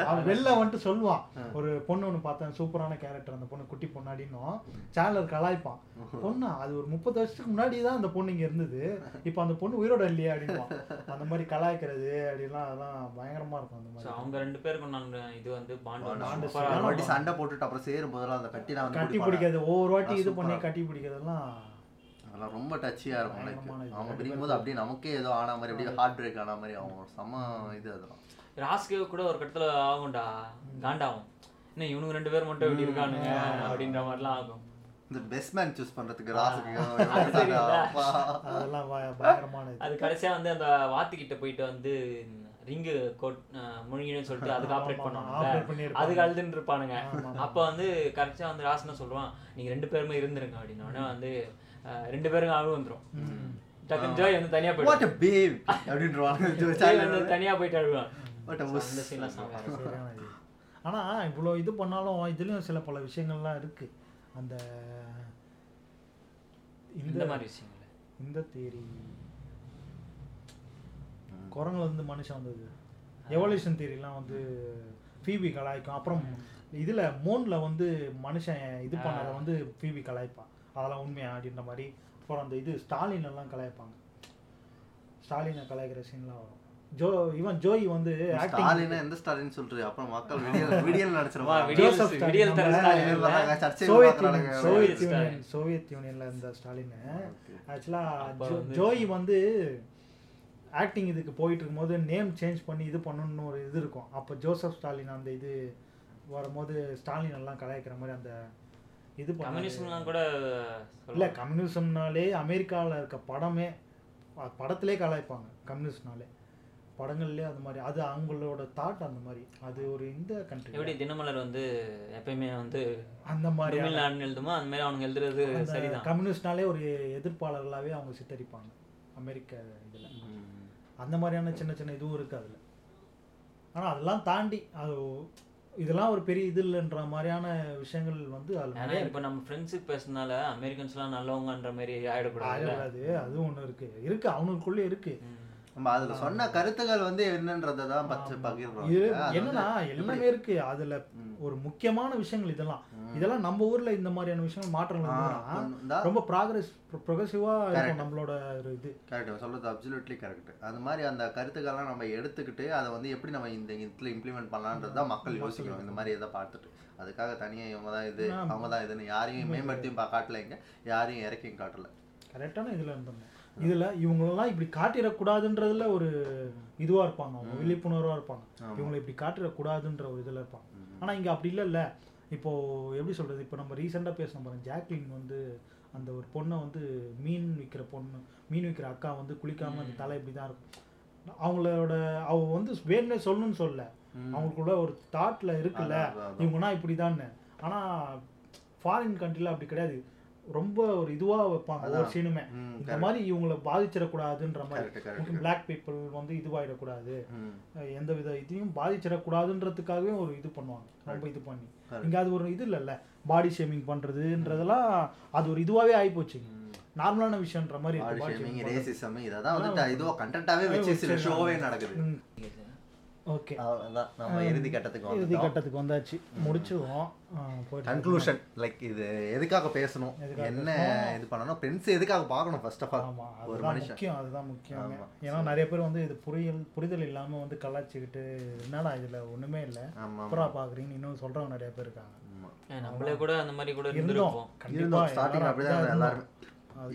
[SPEAKER 2] அவன் வெளில வந்துட்டு சொல்லுவான் ஒரு பொண்ணு ஒன்று பார்த்தேன் சூப்பரான கேரக்டர் அந்த பொண்ணு குட்டி பொண்ணு அப்படின்னும். சேனலர் கலாய்ப்பான் பொண்ணா அது ஒரு முப்பது வருஷத்துக்கு முன்னாடி தான் அந்த பொண்ணு இங்க இருந்தது. இப்போ அந்த பொண்ணு உயிரோட இல்லையா அப்படின்னுவான் அந்த மாதிரி கலாய்க்கிறது அப்படிலாம் அதெல்லாம் பயங்கரமா இருக்கும் அந்த மாதிரி.
[SPEAKER 1] அவங்க ரெண்டு பேருக்கும் நான் இது வந்து பாண்ட்.
[SPEAKER 3] சண்டை போட்டுட்டு அப்புறம் சேரும் போதெல்லாம் அந்த
[SPEAKER 2] கட்டி
[SPEAKER 3] பிடிப்பாங்க.
[SPEAKER 2] பிடிக்கிறது ஒவ்வொரு வாட்டி இது பண்ணி. கட்டி பிடிக்கிறதெல்லாம்
[SPEAKER 3] அதெல்லாம் ரொம்ப டச்சியா இருக்கும்
[SPEAKER 2] இது.
[SPEAKER 3] அவங்க பிடிக்கும்போது அப்படியே நமக்கே ஏதோ ஆன மாதிரி அப்படியே ஹார்ட் பிரேக் ஆன மாதிரி அவங்க செம்ம இது அதெல்லாம்.
[SPEAKER 1] ராஸ்கே கூட ஒரு கட்டத்துல ஆகும்டா. காண்டாகும் என்ன இவனுங்க ரெண்டு பேர் மட்டும் இப்படி இருக்கானுங்க அப்படின்ற மாதிரிலாம் ஆகும்.
[SPEAKER 3] இந்த பெஸ்ட் மேன் சூஸ் பண்றதுக்கு ராசுக்கு
[SPEAKER 1] அது.
[SPEAKER 2] அதெல்லாம் பய- பயங்கரமான
[SPEAKER 1] அது கடைசியா வந்து அந்த வாத்துக்கிட்ட போயிட்டு வந்து ரிங்கு கோட் முழுங்கினு சொல்லிட்டு அதுக்கு ஆப்ரேட் பண்ணுவாங்க. அதுக்கு அழுதுன்னு இருப்பானுங்க. அப்ப வந்து கரெக்டா வந்து ராசன சொல்லுவான் நீங்க ரெண்டு பேருமே இருந்துருங்க அப்படின்னு வந்து ரெண்டு பேரும் அழுவு வந்துரும். டக்குன்னு ஜோய் வந்து தனியா
[SPEAKER 3] What
[SPEAKER 1] போயிட்டு ஜோய் வந்து தனியா போயிட்டு அழுவான்.
[SPEAKER 3] What a
[SPEAKER 1] So,
[SPEAKER 3] wuss.
[SPEAKER 1] அந்த சீன்லாம்
[SPEAKER 2] ஆனா இவ்வளோ இது பண்ணாலும் இதுலயும் சில பல விஷயங்கள்லாம் இருக்கு. அந்த
[SPEAKER 1] இந்த மாதிரி விஷயங்கள்.
[SPEAKER 2] இந்த தேரி. குரங்குல இருந்து மனுஷன் வந்தது. எவல்யூஷன் தியரிலாம் வந்து ஃபீபி கலாய்க்கும். அப்புறம் இதுல மோன்ல வந்து மனுஷன் இது பண்ணதை வந்து ஃபீபி கலாய்ப்பான். அதெல்லாம் உண்மையா அப்படின்ற மாதிரி அப்புறம் அந்த இது ஸ்டாலின் எல்லாம் கலாய்ப்பாங்க. ஸ்டாலினை கலாய்க்கிற சீன்லாம் வரும். ஜோ இவன் ஜோய் வந்து
[SPEAKER 3] ஸ்டாலின் எந்த ஸ்டாலின் சொல்றது? அப்புறம் மக்கள் விடியல் விடியல்
[SPEAKER 1] வா,
[SPEAKER 3] நினைச்சிருவாங்க
[SPEAKER 1] விடியல்
[SPEAKER 2] ஜோசப் ஸ்டாலின்
[SPEAKER 1] விடியல் தர
[SPEAKER 2] நம்ம
[SPEAKER 1] ஸ்டாலின் இல்ல.
[SPEAKER 3] சர்ச்சையில்
[SPEAKER 2] சோவியத். யூனியன் சோவியத் யூனியன்ல இருந்த ஸ்டாலின். ஆக்சுவலா ஜோய் வந்து ஆக்டிங் இதுக்கு போயிட்டு இருக்கும்போது நேம் சேஞ்ச் பண்ணி இது பண்ணணும்னு ஒரு இது இருக்கும். அப்போ ஜோசப் ஸ்டாலின் அந்த இது வரும்போது ஸ்டாலின் எல்லாம் கலாய்க்கிற மாதிரி அந்த இது.
[SPEAKER 1] கம்யூனிசம்லாம் கூட
[SPEAKER 2] இல்ல. கம்யூனிசம்னாலே அமெரிக்காவில் இருக்க படமே படத்திலே கலாய்ப்பாங்க கம்யூனிஸ்ட்னாலே படங்கள்லயே அந்த மாதிரி அது அவங்களோட தாட் அந்த மாதிரி. அது ஒரு இந்த
[SPEAKER 1] எப்படி
[SPEAKER 2] கண்ட்ரி
[SPEAKER 1] தினமலர் வந்து எப்பயுமே வந்து
[SPEAKER 2] அந்த மாதிரி
[SPEAKER 1] எழுதுமோ அந்த மாதிரி அவனுங்க எழுதுறது சரிதான்.
[SPEAKER 2] கம்யூனிஸ்ட்னாலே ஒரு எதிர்ப்பாளர்களாவே அவங்க சித்தரிப்பாங்க அமெரிக்க இதுல. அந்த மாதிரியான சின்ன சின்ன இதுவும் இருக்கு அதுல. ஆனா அதெல்லாம் தாண்டி அது இதெல்லாம் ஒரு பெரிய இது இல்லைன்ற மாதிரியான விஷயங்கள் வந்து
[SPEAKER 1] ஏன்னா இப்போ நம்ம ஃப்ரெண்ட்ஸுக்கு பேசுனால அமெரிக்கன்ஸ்லாம் நல்லவங்கன்ற மாதிரி ஆயிடக்கூடாது.
[SPEAKER 2] ஆயிடாது அது ஒண்ணு இருக்கு. இருக்கு அவனுக்குள்ளே இருக்கு.
[SPEAKER 3] நம்ம அதுல சொன்ன கருத்துக்கள் வந்து என்னன்றதை தான் பச்சு
[SPEAKER 2] ஆமா.
[SPEAKER 3] பகிர்றோம்
[SPEAKER 2] இது
[SPEAKER 3] அது
[SPEAKER 2] என்னன்னா எல்லாமே இருக்கு. அதுல. ஒரு முக்கியமான விஷயங்கள் இதெல்லாம். இதெல்லாம் நம்ம ஊர்ல இந்த மாதிரியான விஷயங்கள் மாற்றங்கள். ரொம்ப ப்ராக்ரஸ் ப்ரொகசிவா நம்மளோட ஒரு இது.
[SPEAKER 3] கரெக்ட் சொல்றது அப்சல்யூட்லி கரெக்ட் அந்த மாதிரி அந்த கருத்துக்கள்லாம் நம்ம எடுத்துக்கிட்டு அதை வந்து எப்படி நம்ம இந்த இதில் இம்ப்ளிமெண்ட் பண்ணலான்றது தான் மக்கள் யோசிக்கணும். இந்த மாதிரி எதை பார்த்துட்டு. அதுக்காக தனியாக இவங்க தான் இது. அவங்க தான் இதுன்னு யாரையும் மேம்படுத்தியும் பா- காட்டல இங்க யாரையும் இறக்கியும் காட்டல.
[SPEAKER 2] கரெக்டான இதுல இருந்தோம். இதுல இவங்களெல்லாம் இப்படி காட்டிடக்கூடாதுன்றதுல ஒரு இதுவா இருப்பாங்க. அவங்க விழிப்புணர்வா இருப்பாங்க. இவங்களை இப்படி காட்டிடக்கூடாதுன்ற ஒரு இதுல இருப்பாங்க.
[SPEAKER 3] ம்.
[SPEAKER 2] ஆனா இங்க அப்படி இல்லைல்ல. இப்போ எப்படி சொல்றது? இப்போ நம்ம ரீசெண்டாக பேசணும் பாருங்க. ஜாக்லின் வந்து அந்த ஒரு பொண்ணை வந்து மீன் விற்கிற பொண்ணு மீன் விற்கிற அக்கா வந்து குளிக்காம அந்த தலை இப்படி தான் இருக்கும். அவங்களோட அவ வந்து வேணும்னே சொல்லணும்னு சொல்லல. அவங்களுக்குள்ள ஒரு தாட்ல இருக்குல்ல. இவங்கன்னா இப்படிதான்னு. ஆனா ஃபாரின் கண்ட்ரில அப்படி கிடையாது. ரொம்ப ஒரு இதுவா வைப்பாங்க ஒவ்வொரு. சீனுமே. இந்த. மாதிரி இவங்களை பாதிச்சிடக்கூடாதுன்ற மாதிரி. பிளாக் பீப்புள் வந்து இதுவாயிடக்கூடாது. எந்த வித இதையும் பாதிச்சிடக்கூடாதுன்றதுக்காகவே ஒரு இது பண்ணுவாங்க. ரொம்ப இது பண்ணி. இங்க அது ஒரு இது இல்லைல்ல. பாடி ஷேமிங் பண்றதுன்றதெல்லாம் அது ஒரு இதுவாவே ஆயிப்போச்சு நார்மலான விஷயம்ன்ற மாதிரி இருக்கு
[SPEAKER 3] பாடி
[SPEAKER 2] body
[SPEAKER 3] ஷேமிங்
[SPEAKER 2] shaming பண்றது.
[SPEAKER 3] ரேசிசம் இதெல்லாம் வந்துட்டு இதுவோ கண்டென்ட்டாவே வச்சு சில ஷோவே நடக்குது.
[SPEAKER 2] ஓகே
[SPEAKER 3] நம்ம இறுதி கட்டத்துக்கு
[SPEAKER 2] இறுதி கட்டத்துக்கு வந்தாச்சு. முடிச்சிருவோம்
[SPEAKER 3] கன்க்ளூஷன் லைக் இது எதுக்காக பேசணும்? என்ன இது பண்ணணும்? ஃப்ரெண்ட்ஸ் எதுக்காக பார்க்கணும் ஃபர்ஸ்ட் ஆஃப் ஆல் ஒரு மனுஷன்.
[SPEAKER 2] முக்கியம் அதுதான் முக்கியம். ஏன்னா நிறைய பேர் வந்து இது புரியல் புரிதல் இல்லாம வந்து கலாச்சிக்கிட்டு என்னடா இதுல ஒண்ணுமே இல்ல.
[SPEAKER 3] ஆமா
[SPEAKER 2] அப்புறம் பாக்குறீங்கன்னு இன்னும் சொல்றவங்க நிறைய பேர் இருக்காங்க.
[SPEAKER 1] நம்மளே கூட அந்த மாதிரி கூட
[SPEAKER 2] இருந்தோம்.
[SPEAKER 1] இருந்திருப்போம்.
[SPEAKER 3] ஸ்டார்டிங் அப்படிதான் எல்லாருமே.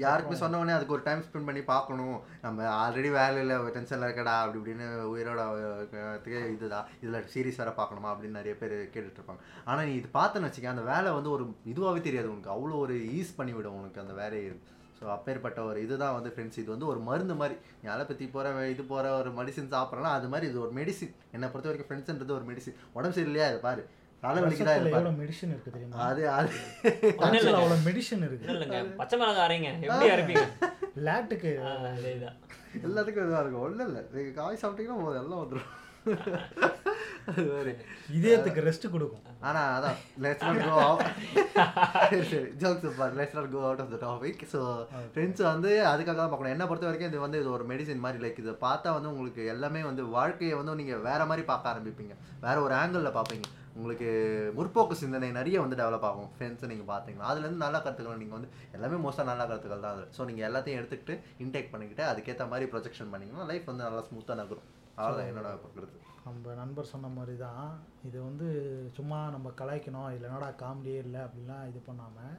[SPEAKER 3] யாருக்குமே சொன்ன உடனே அதுக்கு ஒரு டைம் ஸ்பெண்ட் பண்ணி பார்க்கணும். நம்ம ஆல்ரெடி வேலையில் டென்ஷனில் இருக்கடா அப்படி இப்படின்னு உயிரோட இதுதான் இதில் சீரியஸ் வேறு பார்க்கணுமா அப்படின்னு நிறைய பேர் கேட்டுட்டு இருப்பாங்க. ஆனால் நீ இது பார்த்தேன்னு வச்சுக்க அந்த வேலை வந்து ஒரு இதுவாகவே தெரியாது உனக்கு. அவ்வளோ ஒரு ஈஸ் பண்ணிவிடும் உனக்கு அந்த வேலையை. ஸோ அப்பேற்பட்ட ஒரு இதுதான் வந்து ஃப்ரெண்ட்ஸ் இது வந்து ஒரு மருந்து மாதிரி. நீ அலப்பத்தி போகிற இது போகிற ஒரு மெடிசின் சாப்பிட்றனா அது மாதிரி இது ஒரு மெடிசின் என்னை பொறுத்த வரைக்கும் ஃப்ரெண்ட்ஸ்ன்றது ஒரு மெடிசின் உடம்பு சரியில்லையா? அது பாரு.
[SPEAKER 2] ரசத்துல
[SPEAKER 3] பாரு
[SPEAKER 2] எவ்வளவு மெடிசன் இருக்கு தெரியுமா?
[SPEAKER 3] அது அது.
[SPEAKER 2] மெடிசன் இருக்கு.
[SPEAKER 1] இல்லைங்க. பச்சை மிளகா அரைங்க எப்படி அரைப்பீங்க?
[SPEAKER 2] லேட்டுக்கு.
[SPEAKER 3] எல்லாத்துக்கும் இதாக இருக்கும். ஒன்றும் இல்லை. நீங்கள் காய் சாப்பிட்டீங்கன்னா போதும். எல்லாம் வந்துடும்
[SPEAKER 2] இதயத்துக்கு ரெஸ்ட் கொடுக்கும்.
[SPEAKER 3] ஆனால் அதான். லெட்ஸ் நாட் கோ சரி சரி. Jokes let's not go out of the topic so friends வந்து அதுக்காக தான் பார்க்கணும். என்ன பொறுத்த வரைக்கும் இது வந்து இது ஒரு மெடிசின் மாதிரி லைக் இதை பார்த்தா வந்து உங்களுக்கு எல்லாமே வந்து வாழ்க்கையை வந்து நீங்கள் வேற மாதிரி பார்க்க ஆரம்பிப்பீங்க. வேற ஒரு ஆங்கிளில் பார்ப்பீங்க. உங்களுக்கு முற்போக்கு சிந்தனை நிறைய வந்து டெவலப் ஆகும். ஃப்ரெண்ட்ஸை நீங்கள் பார்த்தீங்கன்னா அதுலேருந்து நல்ல கருத்துக்கள் நீங்கள் வந்து எல்லாமே மோஸ்ட்டாக நல்ல கருத்துக்கள் தான் அது ஸோ நீங்கள் எல்லாத்தையும் எடுத்துக்கிட்டு இன்டேக் பண்ணிக்கிட்டு அதுக்கேற்ற மாதிரி ப்ரொஜெக்ஷன் பண்ணிங்கன்னா லைஃப் வந்து நல்லா ஸ்மூத்தாக நகரும். அவ்வளோதான் என்னோட கருத்து
[SPEAKER 2] நம்ம நண்பர் சொன்ன மாதிரி தான் இது வந்து சும்மா நம்ம கலாய்க்கணும். இல்லை என்னடா காமெடியே இல்லை அப்படிலாம் இது பண்ணாமல்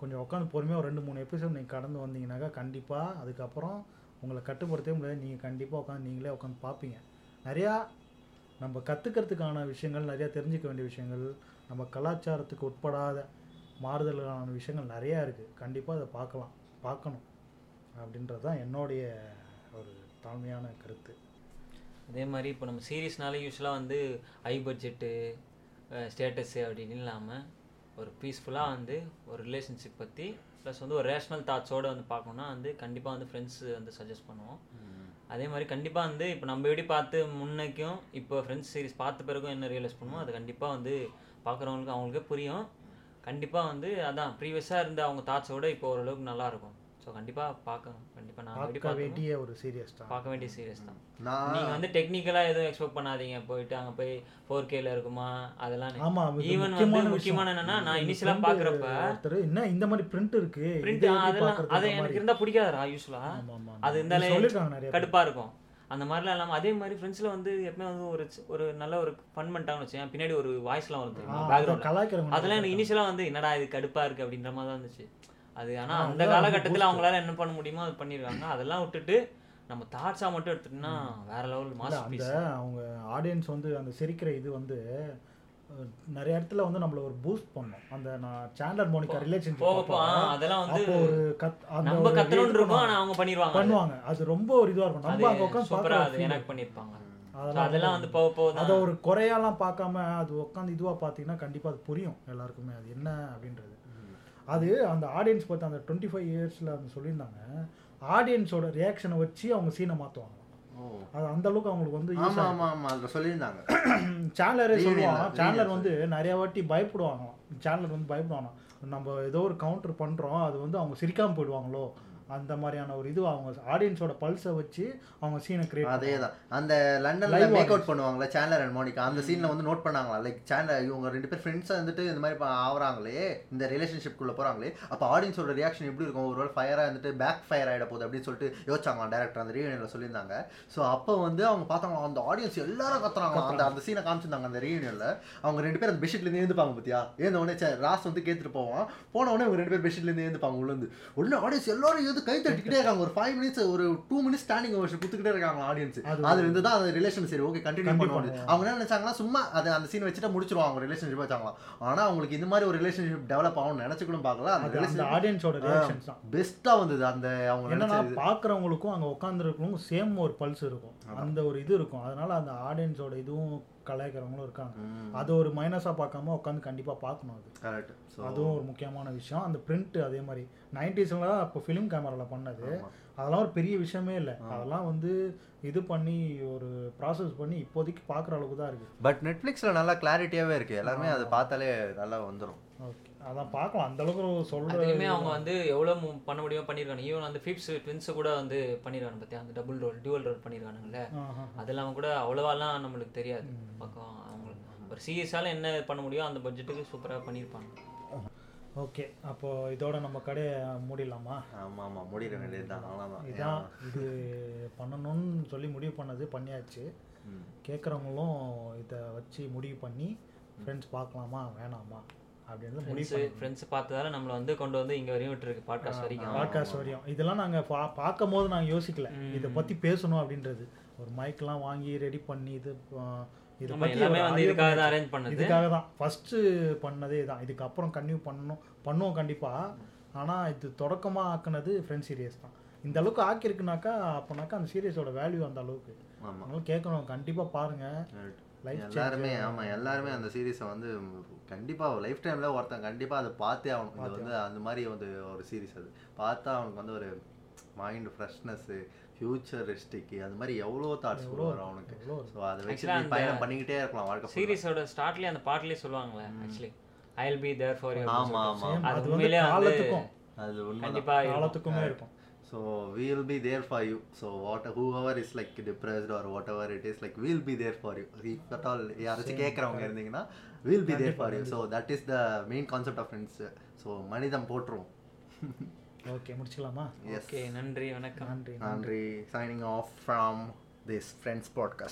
[SPEAKER 2] கொஞ்சம் உட்காந்து பொறுமையாக ஒரு ரெண்டு மூணு எபிசோட் நீங்கள் கடந்து வந்தீங்கன்னாக்கா கண்டிப்பாக அதுக்கப்புறம் உங்களை கட்டுப்படுத்தவே முடியாது. நீங்கள் கண்டிப்பாக உட்காந்து நீங்களே உட்காந்து பார்ப்பீங்க. நிறையா நம்ம கற்றுக்கிறதுக்கான விஷயங்கள் நிறையா தெரிஞ்சுக்க வேண்டிய விஷயங்கள் நம்ம கலாச்சாரத்துக்கு உட்படாத மாறுதலான விஷயங்கள் நிறையா இருக்குது கண்டிப்பாக அதை பார்க்கலாம் பார்க்கணும் அப்படின்றது தான் என்னுடைய ஒரு தாழ்மையான கருத்து.
[SPEAKER 1] அதே மாதிரி இப்போ நம்ம சீரீஸ்னால யூஸ்வலாக வந்து ஹை பட்ஜெட்டு ஸ்டேட்டஸு அப்படின்னு இல்லாமல் ஒரு பீஸ்ஃபுல்லாக வந்து ஒரு ரிலேஷன்ஷிப் பற்றி ப்ளஸ் வந்து ஒரு ரேஷ்னல் தாட்ஸோடு வந்து பார்க்கணுன்னா வந்து கண்டிப்பாக வந்து ஃப்ரெண்ட்ஸ் வந்து சஜஸ்ட் பண்ணுவோம். அதே மாதிரி கண்டிப்பாக வந்து இப்போ நம்ம எப்படி பார்த்து முன்னைக்கும் இப்போ ஃப்ரெண்ட்ஸ் சீரிஸ் பார்த்த பிறகும் என்ன ரியலைஸ் பண்ணுவோம் அது கண்டிப்பாக வந்து பார்க்குறவங்களுக்கு அவங்களுக்கே புரியும். கண்டிப்பாக வந்து அதான் ப்ரீவியஸாக இருந்த அவங்க தாட்ஸோட இப்போ ஓரளவுக்கு நல்லாயிருக்கும் ஸோ கண்டிப்பாக பார்க்கணும். கண்டிப்பாக நான்
[SPEAKER 2] பார்க்க வேண்டிய ஒரு சீரியஸ் தான்.
[SPEAKER 1] பார்க்க வேண்டிய சீரியஸ் தான்.
[SPEAKER 3] நான்
[SPEAKER 1] நீங்க வந்து டெக்னிக்கலா எதுவும் எக்ஸ்பெக்ட் பண்ணாதீங்க. போயிட்டு அங்க போய் ஃபோர் கேல இருக்குமா? அதெல்லாம் ஈவன் வந்து. முக்கியமான என்னன்னா நான்
[SPEAKER 2] இந்த
[SPEAKER 1] இனிஷியலா
[SPEAKER 2] print
[SPEAKER 1] பாக்குறப்ப
[SPEAKER 2] ஒருத்தர் என்ன இந்த மாதிரி பிரிண்ட் இருக்கு?
[SPEAKER 1] பிரிண்ட் அதெல்லாம் அது எனக்கு
[SPEAKER 2] மாதிரி?
[SPEAKER 1] இருந்தா பிடிக்காதுடா யூஸ்வலா
[SPEAKER 2] ஆமா, ஆமா, ஆமா.
[SPEAKER 1] அது இருந்தாலே
[SPEAKER 2] சொல்லிருக்காங்க நிறைய பேர்.
[SPEAKER 1] கடுப்பா இருக்கும். அந்த மாதிரிலாம் இல்லாம அதே மாதிரி ஃப்ரெண்ட்ஸ்ல வந்து எப்பவுமே வந்து ஒரு ஒரு நல்ல ஒரு ஃபன் பண்ணிட்டாங்கன்னு வச்சேன் பின்னாடி ஒரு வாய்ஸ்லாம் வருது பேக்ரவுண்ட் அதெல்லாம் எனக்கு
[SPEAKER 2] நிறைய
[SPEAKER 1] இனிஷியலா வந்து என்னடா இது கடுப்பா இருக்கு அப்படின்ற மாதிரி தான் இருந்துச்சு அது ஆனா
[SPEAKER 2] ஆ,
[SPEAKER 1] அந்த காலகட்டத்துல. அவங்களால என்ன பண்ண முடியுமோ அது பண்ணிருக்காங்க. அதெல்லாம் விட்டுட்டு நம்ம தாட்ஸா மட்டும் எடுத்துட்டோம்னா வேற லெவல் மாஸ்டர்
[SPEAKER 2] அந்த அவங்க ஆடியன்ஸ் வந்து அந்த சிரிக்கிற இது வந்து நிறைய இடத்துல வந்து நம்மள ஒரு பூஸ்ட் பண்ணும். அந்த நான் சாண்டர் மோனிகா
[SPEAKER 1] ஆ, அதெல்லாம் வந்து
[SPEAKER 2] ஒரு கத்
[SPEAKER 1] நம்ம கத்தணும்னு இருக்கும் ஆனா. அவங்க பண்ணிடுவாங்க அது.
[SPEAKER 2] பண்ணுவாங்க. அது ரொம்ப ஒரு இதுவா இருக்கும். நம்ம அங்க உட்காந்து
[SPEAKER 1] சூப்பரா அது எனக்கு பண்ணிருப்பாங்க.
[SPEAKER 2] அதெல்லாம்
[SPEAKER 1] அதெல்லாம் வந்து போக போக
[SPEAKER 2] அதை ஒரு குறையெல்லாம் பார்க்காம அது உட்காந்து இதுவா பார்த்தீங்கன்னா கண்டிப்பா அது புரியும் எல்லாருக்குமே. அது என்ன அப்படின்றது. அது அந்த ஆடியன்ஸ் பார்த்து அந்த டுவெண்ட்டி ஃபைவ் இயர்ஸில் அந்த சொல்லியிருந்தாங்க ஆடியன்ஸோட ரியாக்ஷனை வச்சு அவங்க சீனை மாற்றுவாங்க அது அந்த அளவுக்கு அவங்களுக்கு வந்து
[SPEAKER 3] ஆமா ஆமா ஆமா அதுல சொல்லியிருந்தாங்க.
[SPEAKER 2] சேனலரே சொல்லுவாங்க சேனலர் வந்து நிறைய வாட்டி பயப்படுவாங்க சேனலர் வந்து பயப்படுவாங்க நம்ம ஏதோ ஒரு கவுண்டர் பண்றோம் அது வந்து அவங்க சிரிக்காம போயிடுவாங்களோ? அந்த மாதிரியான ஒரு இது அவங்க ஆடியன்ஸோட பல்ஸை வச்சு அவங்க சீனை கிரியேட்
[SPEAKER 3] அதேதான். அந்த லண்டன்ல மேக் அவுட். பண்ணுவாங்கல்ல சேனலர் அண்ட் மோனிகா அந்த சீன்ல வந்து நோட் பண்ணாங்களா லைக் சேனல் இவங்க ரெண்டு பேர் ஃப்ரெண்ட்ஸா இருந்துட்டு இந்த மாதிரி ஆவறாங்களே இந்த ரிலேஷன்ஷிப் குள்ள போறாங்களே அப்ப ஆடியன்ஸோட ரியாக்ஷன் எப்படி இருக்கும்? ஒருவேளை ஃபயரா இருந்துட்டு பேக் ஃபயர் ஆயிட போகுது அப்படின்னு சொல்லிட்டு யோசிச்சாங்களாம் டேரக்டர் அந்த ரீயூனியன்ல சொல்லியிருந்தாங்க. ஸோ அப்போ வந்து அவங்க பார்த்தாங்க அந்த ஆடியன்ஸ் எல்லாரும் கத்துறாங்க அந்த அந்த சீனை காமிச்சிருந்தாங்க அந்த ரீயூனியன்ல அவங்க ரெண்டு பேர் அந்த பெட்ஷீட்ல இருந்து எழுந்துப்பாங்க பத்தியா? ஏந்த உடனே ராஸ் வந்து கேத்துட்டு போவான். போன உடனே இவங்க ரெண்டு பேர் பெட்ஷீட்ல இருந்து எழுந்துப்பாங்க உள்ள இருந்து உடனே ஆடியன்ஸ் எல்லாரும் எழுந்து கை தட்டிக்கிட்டே இருக்காங்க. ஒரு ஃபைவ் மினிட்ஸ் ஒரு டூ மினிட்ஸ் ஸ்டாண்டிங் ஓவர்ஸ் குத்துக்கிட்டே இருக்காங்க ஆடியன்ஸ்
[SPEAKER 2] அது
[SPEAKER 3] அதுல இருந்து தான் அந்த ரிலேஷன் சரி ஓகே கண்டினியூ பண்ணுவாங்க. அவங்க என்ன நினைச்சாங்கன்னா சும்மா அது அந்த சீன் வச்சுட்டு முடிச்சிருவாங்க அவங்க ரிலேஷன்ஷிப் வச்சாங்களா ஆனா அவங்களுக்கு இந்த மாதிரி ஒரு ரிலேஷன்ஷிப் டெவலப் ஆகும்னு நினைச்சு கூட பார்க்கல. அந்த ரிலேஷன்
[SPEAKER 2] ஆடியன்ஸோட ரியாக்ஷன்ஸ் தான்.
[SPEAKER 3] பெஸ்டா வந்தது. அந்த அவங்க
[SPEAKER 2] என்னன்னா
[SPEAKER 3] நினைச்சது
[SPEAKER 2] பார்க்குறவங்களுக்கும் அங்கே உட்காந்துருக்கவங்களுக்கும் சேம் ஒரு பல்ஸ் இருக்கும். அந்த ஒரு இது இருக்கும். அதனால அந்த ஆடியன்ஸோட இதுவும் கலாய்க்கிறவங்களும் இருக்காங்க. அது ஒரு மைனஸாக பார்க்காம உட்காந்து கண்டிப்பாக பார்க்கணும் அது.
[SPEAKER 3] கரெக்ட்
[SPEAKER 2] அதுவும் ஒரு முக்கியமான விஷயம். அந்த பிரிண்ட் அதே மாதிரி நைன்டிஸ்ல அப்போ ஃபிலிம் கேமராவில் பண்ணது. அதெல்லாம் ஒரு பெரிய விஷயமே இல்லை. அதெல்லாம் வந்து இது பண்ணி ஒரு ப்ராசஸ் பண்ணி இப்போதைக்கு பார்க்குற அளவுக்கு தான் இருக்குது
[SPEAKER 3] பட் நெட்ஃப்ளிக்ஸ்ல நல்லா கிளாரிட்டியாவே இருக்கு. எல்லாருமே அதை பார்த்தாலே நல்லா வந்துரும்.
[SPEAKER 2] ஓகே அதான் பார்க்கலாம். அந்த அளவுக்கு சொல்கிற
[SPEAKER 1] அதுலயுமே அவங்க வந்து எவ்வளவு மு- பண்ண முடியுமோ பண்ணிருக்காங்க. ஈவன் வந்து ஃபிப்ஸ் ட்வின்ஸ் கூட வந்து பண்ணிருக்காங்க பத்தியா? அந்த டபுள் ரோல் டியூவல் ரோல் பண்ணிருக்கானுங்கல்ல. அதெல்லாம் கூட அவ்வளவாலாம் நம்மளுக்கு தெரியாது. பக்கம் அவங்களுக்கு ஒரு சீரியஸால என்ன பண்ண முடியும் அந்த பட்ஜெட்டுக்கு சூப்பரா பண்ணியிருப்பாங்க
[SPEAKER 2] ஓகே அப்போ இதோட நம்ம கடையை மூடிடலாமா?
[SPEAKER 3] ஆமா ஆமா. முடிகிற வேண்டியதுதான் அவ்வளோதான்
[SPEAKER 2] இதான். இது பண்ணணும்னு சொல்லி முடிவு பண்ணது பண்ணியாச்சு. கேட்குறவங்களும் இதை வச்சு முடிவு பண்ணி ஃப்ரெண்ட்ஸ் பார்க்கலாமா? வேணாமா? அப்படின்னு முடிவு
[SPEAKER 1] ஃப்ரெண்ட்ஸ் பார்த்ததால நம்மள வந்து கொண்டு வந்து இங்க வரையும் விட்டுருக்கு பாட்காஸ்ட் வரைக்கும்.
[SPEAKER 2] பாட்காஸ்ட் வரையும். இதெல்லாம் நாங்கள் பா பார்க்கும் போது நாங்கள் யோசிக்கல இதை பற்றி பேசணும் அப்படின்றது. ஒரு மைக்லாம் வாங்கி ரெடி பண்ணி இது இதை
[SPEAKER 1] எல்லாமே வந்து இதுக்காக தான் அரேஞ்ச் பண்ணது.
[SPEAKER 2] இதுக்காக தான். ஃபஸ்ட்டு பண்ணதே தான் இதுக்கப்புறம் கன்டினியூ பண்ணணும் பண்ணுவோம் கண்டிப்பாக ஆனால் இது தொடக்கமாக ஆக்குனது ஃப்ரெண்ட் சீரியஸ் தான். இந்த அளவுக்கு ஆக்கியிருக்குனாக்கா அப்போனாக்கா அந்த சீரியஸோட வேல்யூ அந்த அளவுக்கு.
[SPEAKER 3] ஆமா.
[SPEAKER 2] அதனால கேட்கணும். கண்டிப்பாக பாருங்கள். லைஃப்
[SPEAKER 3] எல்லாருமே ஆமா எல்லாருமே அந்த சீரிஸை வந்து கண்டிப்பா லைஃப் டைம்ல ஒருத்தன் கண்டிப்பா அதை பார்த்தே ஆகணும். இது வந்து அந்த மாதிரி வந்து ஒரு சீரிஸ் அது. பார்த்தா அவனுக்கு வந்து ஒரு மைண்ட் ஃப்ரெஷ்னஸ் ஃபியூச்சரிஸ்டிக் அது மாதிரி எவ்வளோ தாட்ஸ் வரும் அவனுக்கு. ஸோ அதை வச்சு
[SPEAKER 1] Actually
[SPEAKER 3] நீ பயணம் பண்ணிக்கிட்டே இருக்கலாம் வாழ்க்கை.
[SPEAKER 1] சீரிஸோட ஸ்டார்ட்லயே அந்த பாட்டுலயே சொல்லுவாங்களே actually I will be there for you
[SPEAKER 3] ஆமா ஆமா
[SPEAKER 2] Same.
[SPEAKER 1] அது உண்மையிலே வந்து
[SPEAKER 3] அது உண்மை
[SPEAKER 1] கண்டிப்பா இருக்கும்.
[SPEAKER 2] காலத்துக்குமே இருக்கும்.
[SPEAKER 3] So we'll be there for you so what whoever is like depressed or whatever it is like we'll be there for you at all யாராச்சும் கேட்குறவங்க இருந்தீங்கன்னா we'll be there for you so that is the main concept of friends so மனிதம் போற்றுவோம்.
[SPEAKER 2] Okay முடிச்சுக்கலாமா?
[SPEAKER 1] Okay நன்றி வணக்கம்.
[SPEAKER 2] நன்றி
[SPEAKER 3] நன்றி. Signing off from this friends podcast